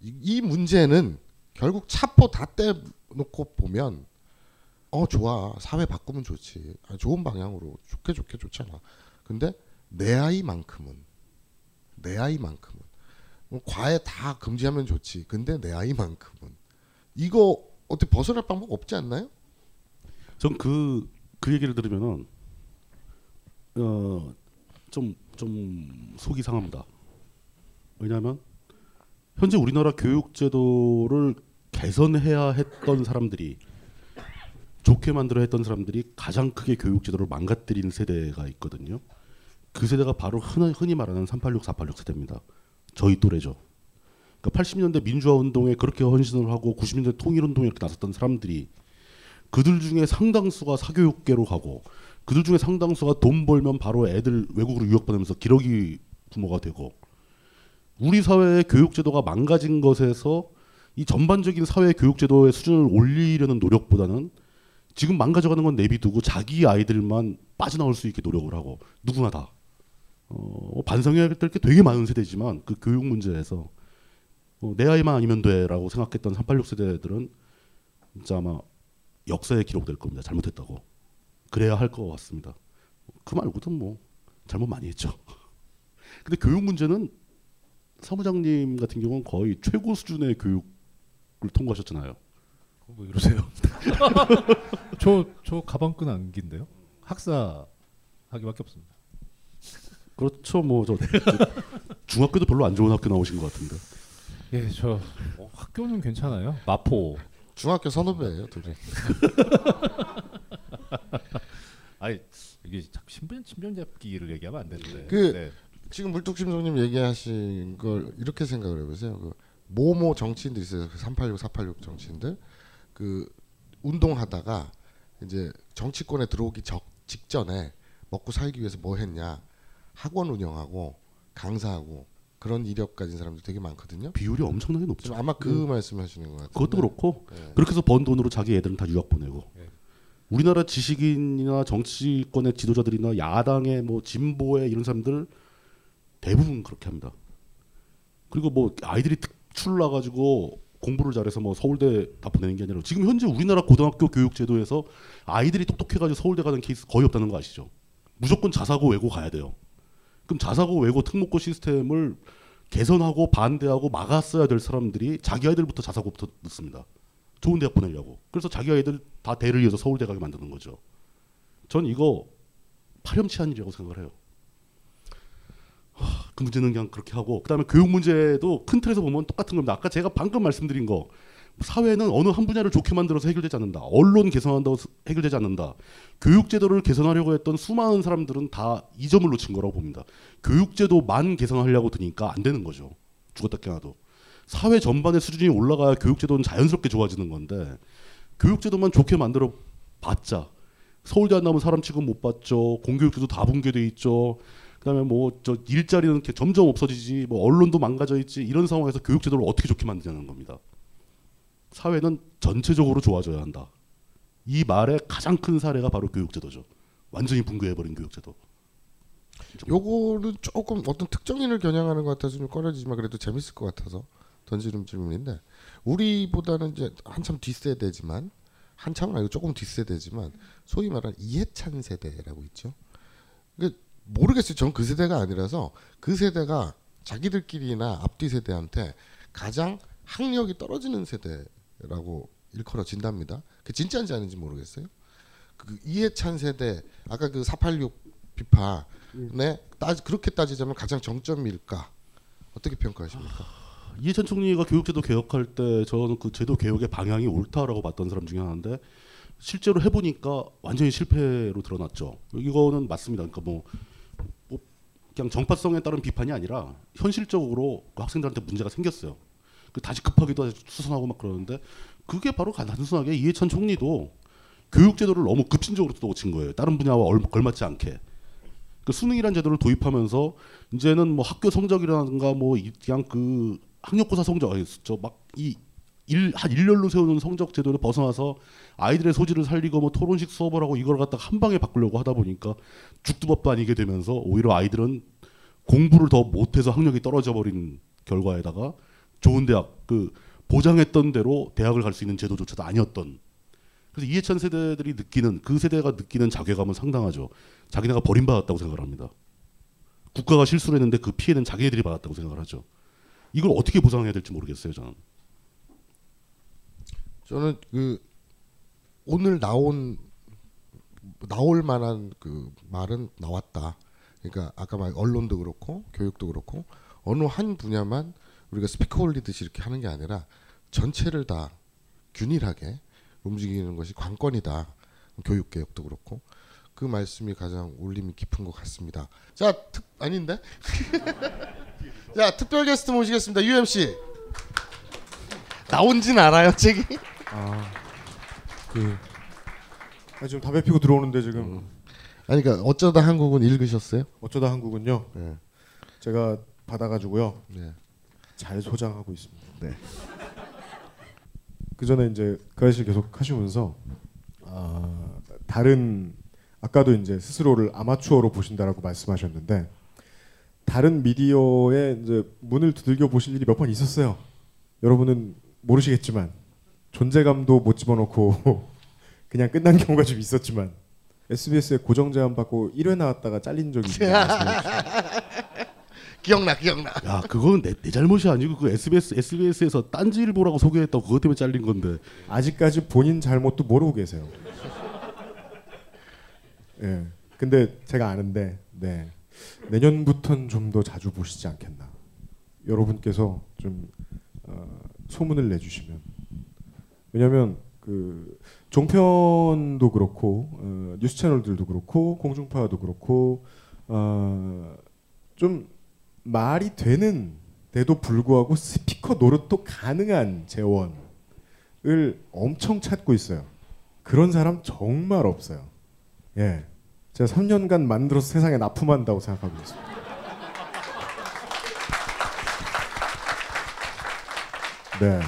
이, 이 문제는 결국 차포 다 떼놓고 보면 어 좋아 사회 바꾸면 좋지 아, 좋은 방향으로 좋게 좋게 좋잖아. 근데 내 아이만큼은 내 아이만큼은 뭐 과외 다 금지하면 좋지. 근데 내 아이만큼은 이거 어떻게 벗어날 방법 없지 않나요? 전그그 얘기를 들으면은 어좀 좀 속이 상합니다. 왜냐하면 현재 우리나라 교육 제도를 개선해야 했던 사람들이 좋게 만들어 했던 사람들이 가장 크게 교육 제도를 망가뜨린 세대가 있거든요. 그 세대가 바로 흔히, 말하는 386, 486 세대입니다. 저희 또래죠. 그러니까 80년대 민주화 운동에 그렇게 헌신을 하고 90년대 통일 운동에 이렇게 나섰던 사람들이 그들 중에 상당수가 사교육계로 가고 그들 중에 상당수가 돈 벌면 바로 애들 외국으로 유학 보내면서 기러기 부모가 되고 우리 사회의 교육 제도가 망가진 것에서 이 전반적인 사회 교육 제도의 수준을 올리려는 노력보다는 지금 망가져가는 건 내비두고 자기 아이들만 빠져나올 수 있게 노력을 하고 누구나 다 어, 반성해야 될 게 되게 많은 세대지만 그 교육 문제에서 어, 내 아이만 아니면 돼라고 생각했던 386 세대들은 진짜 아마 역사에 기록될 겁니다. 잘못했다고 그래야 할 것 같습니다. 그 말고도 뭐 잘못 많이 했죠. 근데 교육 문제는 사무장님 같은 경우는 거의 최고 수준의 교육을 통과하셨잖아요. 뭐 이러세요? 저 저 가방끈 안긴데요? 학사 하기밖에 없습니다. 그렇죠. 뭐 저 중학교도 별로 안 좋은 학교 나오신 것 같은데. 예, 저 어, 학교는 괜찮아요. 마포. 중학교 선후배예요, 둘이. 아니 이게 자꾸 신변 신변 잡기를 얘기하면 안 되는데. 그 네. 지금 물뚝심송님 얘기하신 걸 이렇게 생각을 해보세요. 그 모모 정치인들 있어요. 그 386, 486 정치인들 그 운동하다가 이제 정치권에 들어오기 적, 직전에 먹고 살기 위해서 뭐 했냐 학원 운영하고 강사하고 그런 이력 가진 사람들 되게 많거든요. 비율이 엄청나게 높죠. 아마 그 음. 말씀하시는 것 같아요. 그것도 그렇고 네. 그렇게 해서 번 돈으로 자기 애들은 다 유학 보내고 우리나라 지식인이나 정치권의 지도자들이나 야당의 뭐 진보의 이런 사람들 대부분 그렇게 합니다. 그리고 뭐 아이들이 특출 나가지고 공부를 잘해서 뭐 서울대 다 보내는 게 아니라 지금 현재 우리나라 고등학교 교육 제도에서 아이들이 똑똑해가지고 서울대 가는 케이스 거의 없다는 거 아시죠? 무조건 자사고 외고 가야 돼요. 그럼 자사고 외고 특목고 시스템을 개선하고 반대하고 막았어야 될 사람들이 자기 아이들부터 자사고부터 넣습니다. 좋은 대학 보내려고. 그래서 자기 아이들 다 대를 이어서 서울대 가게 만드는 거죠. 전 이거 파렴치한 일이라고 생각을 해요. 하, 그 문제는 그냥 그렇게 하고 그다음에 교육 문제도 큰 틀에서 보면 똑같은 겁니다. 아까 제가 방금 말씀드린 거 사회는 어느 한 분야를 좋게 만들어서 해결되지 않는다. 언론 개선한다고 스- 해결되지 않는다. 교육 제도를 개선하려고 했던 수많은 사람들은 다 이 점을 놓친 거라고 봅니다. 교육 제도만 개선하려고 드니까 안 되는 거죠. 죽었다 깨어나도. 사회 전반의 수준이 올라가야 교육 제도는 자연스럽게 좋아지는 건데 교육 제도만 좋게 만들어 봤자 서울대 안 나오면 사람 취급 못 받죠. 공교육제도 다 붕괴돼 있죠. 그다음에 뭐 저 일자리는 점점 없어지지. 뭐 언론도 망가져 있지. 이런 상황에서 교육 제도를 어떻게 좋게 만드냐는 겁니다. 사회는 전체적으로 좋아져야 한다. 이 말의 가장 큰 사례가 바로 교육 제도죠. 완전히 붕괴해 버린 교육 제도. 요거는 조금 어떤 특정인을 겨냥하는 것 같아서 좀 꺼려지지만 그래도 재밌을 것 같아서 던지는 질문인데 우리보다는 이제 한참 뒷세대지만 한참은 아니고 조금 뒷세대지만 소위 말하는 이해찬 세대라고 있죠. 그 모르겠어요. 전 그 세대가 아니라서 그 세대가 자기들끼리나 앞뒤 세대한테 가장 학력이 떨어지는 세대라고 일컬어진답니다. 그 진짜인지 아닌지 모르겠어요. 그 이해찬 세대 아까 그 486 비판에 따 그렇게 따지자면 가장 정점일까 어떻게 평가하십니까? 이해찬 총리가 교육제도 개혁할 때 저는 그 제도 개혁의 방향이 옳다라고 봤던 사람 중에 하나인데 실제로 해보니까 완전히 실패로 드러났죠. 이거는 맞습니다. 그러니까 뭐, 뭐 그냥 정파성에 따른 비판이 아니라 현실적으로 그 학생들한테 문제가 생겼어요. 그 다시 급하기도 하고 수선하고 막 그러는데 그게 바로 가- 단순하게 이해찬 총리도 교육제도를 너무 급진적으로 뜯어고친 거예요. 다른 분야와 얼- 걸맞지 않게. 그 수능이라는 제도를 도입하면서 이제는 뭐 학교 성적이라든가 뭐 이- 그냥 그 학력고사 성적 저막 이 일, 한 일렬로 세우는 성적 제도를 벗어나서 아이들의 소질을 살리고 뭐 토론식 수업을 하고 이걸 갖다가 한 방에 바꾸려고 하다 보니까 죽두법도 아니게 되면서 오히려 아이들은 공부를 더 못해서 학력이 떨어져 버린 결과에다가 좋은 대학 그 보장했던 대로 대학을 갈 수 있는 제도조차도 아니었던 그래서 이해찬 세대들이 느끼는 그 세대가 느끼는 자괴감은 상당하죠. 자기네가 버림받았다고 생각을 합니다. 국가가 실수를 했는데 그 피해는 자기네들이 받았다고 생각을 하죠. 이걸 어떻게 보상해야 될지 모르겠어요, 저는. 저는 그 오늘 나온 나올 만한 그 말은 나왔다. 그러니까 아까 말 언론도 그렇고 교육도 그렇고 어느 한 분야만 우리가 스피커 올리듯이 이렇게 하는 게 아니라 전체를 다 균일하게 움직이는 것이 관건이다. 교육 개혁도 그렇고 그 말씀이 가장 울림이 깊은 것 같습니다. 자, 특 아닌데? 자, 특별 게스트 모시겠습니다. UMC. 나온진 알아요, 책이? 아, 그 아, 지금 담배 피고 들어오는데 지금 아니 그러니까 어쩌다 한국은 읽으셨어요? 어쩌다 한국은요. 네. 제가 받아가지고요. 네. 잘 소장하고 있습니다. 네. 그 전에 이제 그 아저씨 계속 하시면서 아, 다른 아까도 이제 스스로를 아마추어로 보신다라고 말씀하셨는데 다른 미디어에 이제 문을 두들겨 보실 일이 몇 번 있었어요. 여러분은 모르시겠지만 존재감도 못 집어넣고 그냥 끝난 경우가 좀 있었지만 SBS에 고정 제안 받고 1회 나왔다가 잘린 적이 있는데 기억나, 기억나. 야, 그건 내, 내 잘못이 아니고 그 SBS SBS에서 딴지일보라고 소개했다고 그것 때문에 잘린 건데. 아직까지 본인 잘못도 모르고 계세요. 예. 근데 제가 아는데, 네. 내년부터는 좀더 자주 보시지 않겠나. 여러분께서 좀 어, 소문을 내주시면 왜냐하면 그 종편도 그렇고 어, 뉴스 채널들도 그렇고 공중파도 그렇고 어, 좀 말이 되는 데도 불구하고 스피커 노릇도 가능한 재원을 엄청 찾고 있어요. 그런 사람 정말 없어요. 예. 제가 3년간 만들어서 세상에 납품한다고 생각하고 있습니다. 네.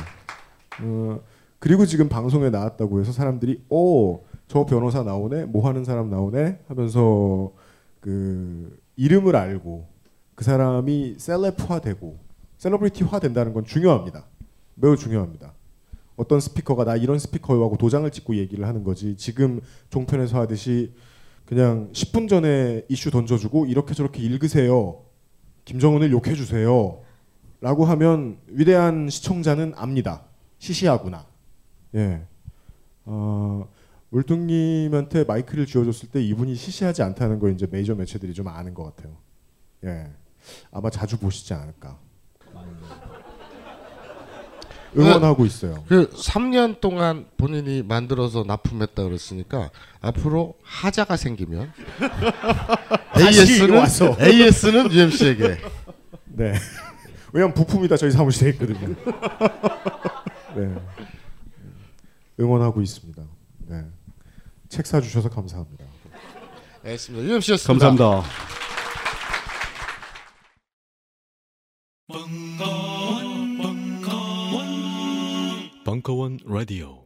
어, 그리고 지금 방송에 나왔다고 해서 사람들이 오, 저 변호사 나오네, 뭐 하는 사람 나오네 하면서 그 이름을 알고 그 사람이 셀럽화되고 셀러브리티화 된다는 건 중요합니다. 매우 중요합니다. 어떤 스피커가 나 이런 스피커하고 도장을 찍고 얘기를 하는 거지. 지금 종편에서 하듯이 그냥 10분 전에 이슈 던져주고 이렇게 저렇게 읽으세요. 김정은을 욕해 주세요. 라고 하면 위대한 시청자는 압니다. 시시하구나. 예. 어, 울뚱님한테 마이크를 쥐어줬을 때 이분이 시시하지 않다는 걸 이제 메이저 매체들이 좀 아는 것 같아요. 예. 아마 자주 보시지 않을까. 응원하고 있어요. 그 3년 동안 본인이 만들어서 납품했다 그랬으니까 앞으로 하자가 생기면 AS는 와서. AS는 UMC에게. 네. 왜냐면 부품이 다 저희 사무실에 있거든요. 네. 응원하고 있습니다. 네. 책 사주셔서 감사합니다. 알겠습니다. UMC였습니다. 감사합니다. 벙커원 라디오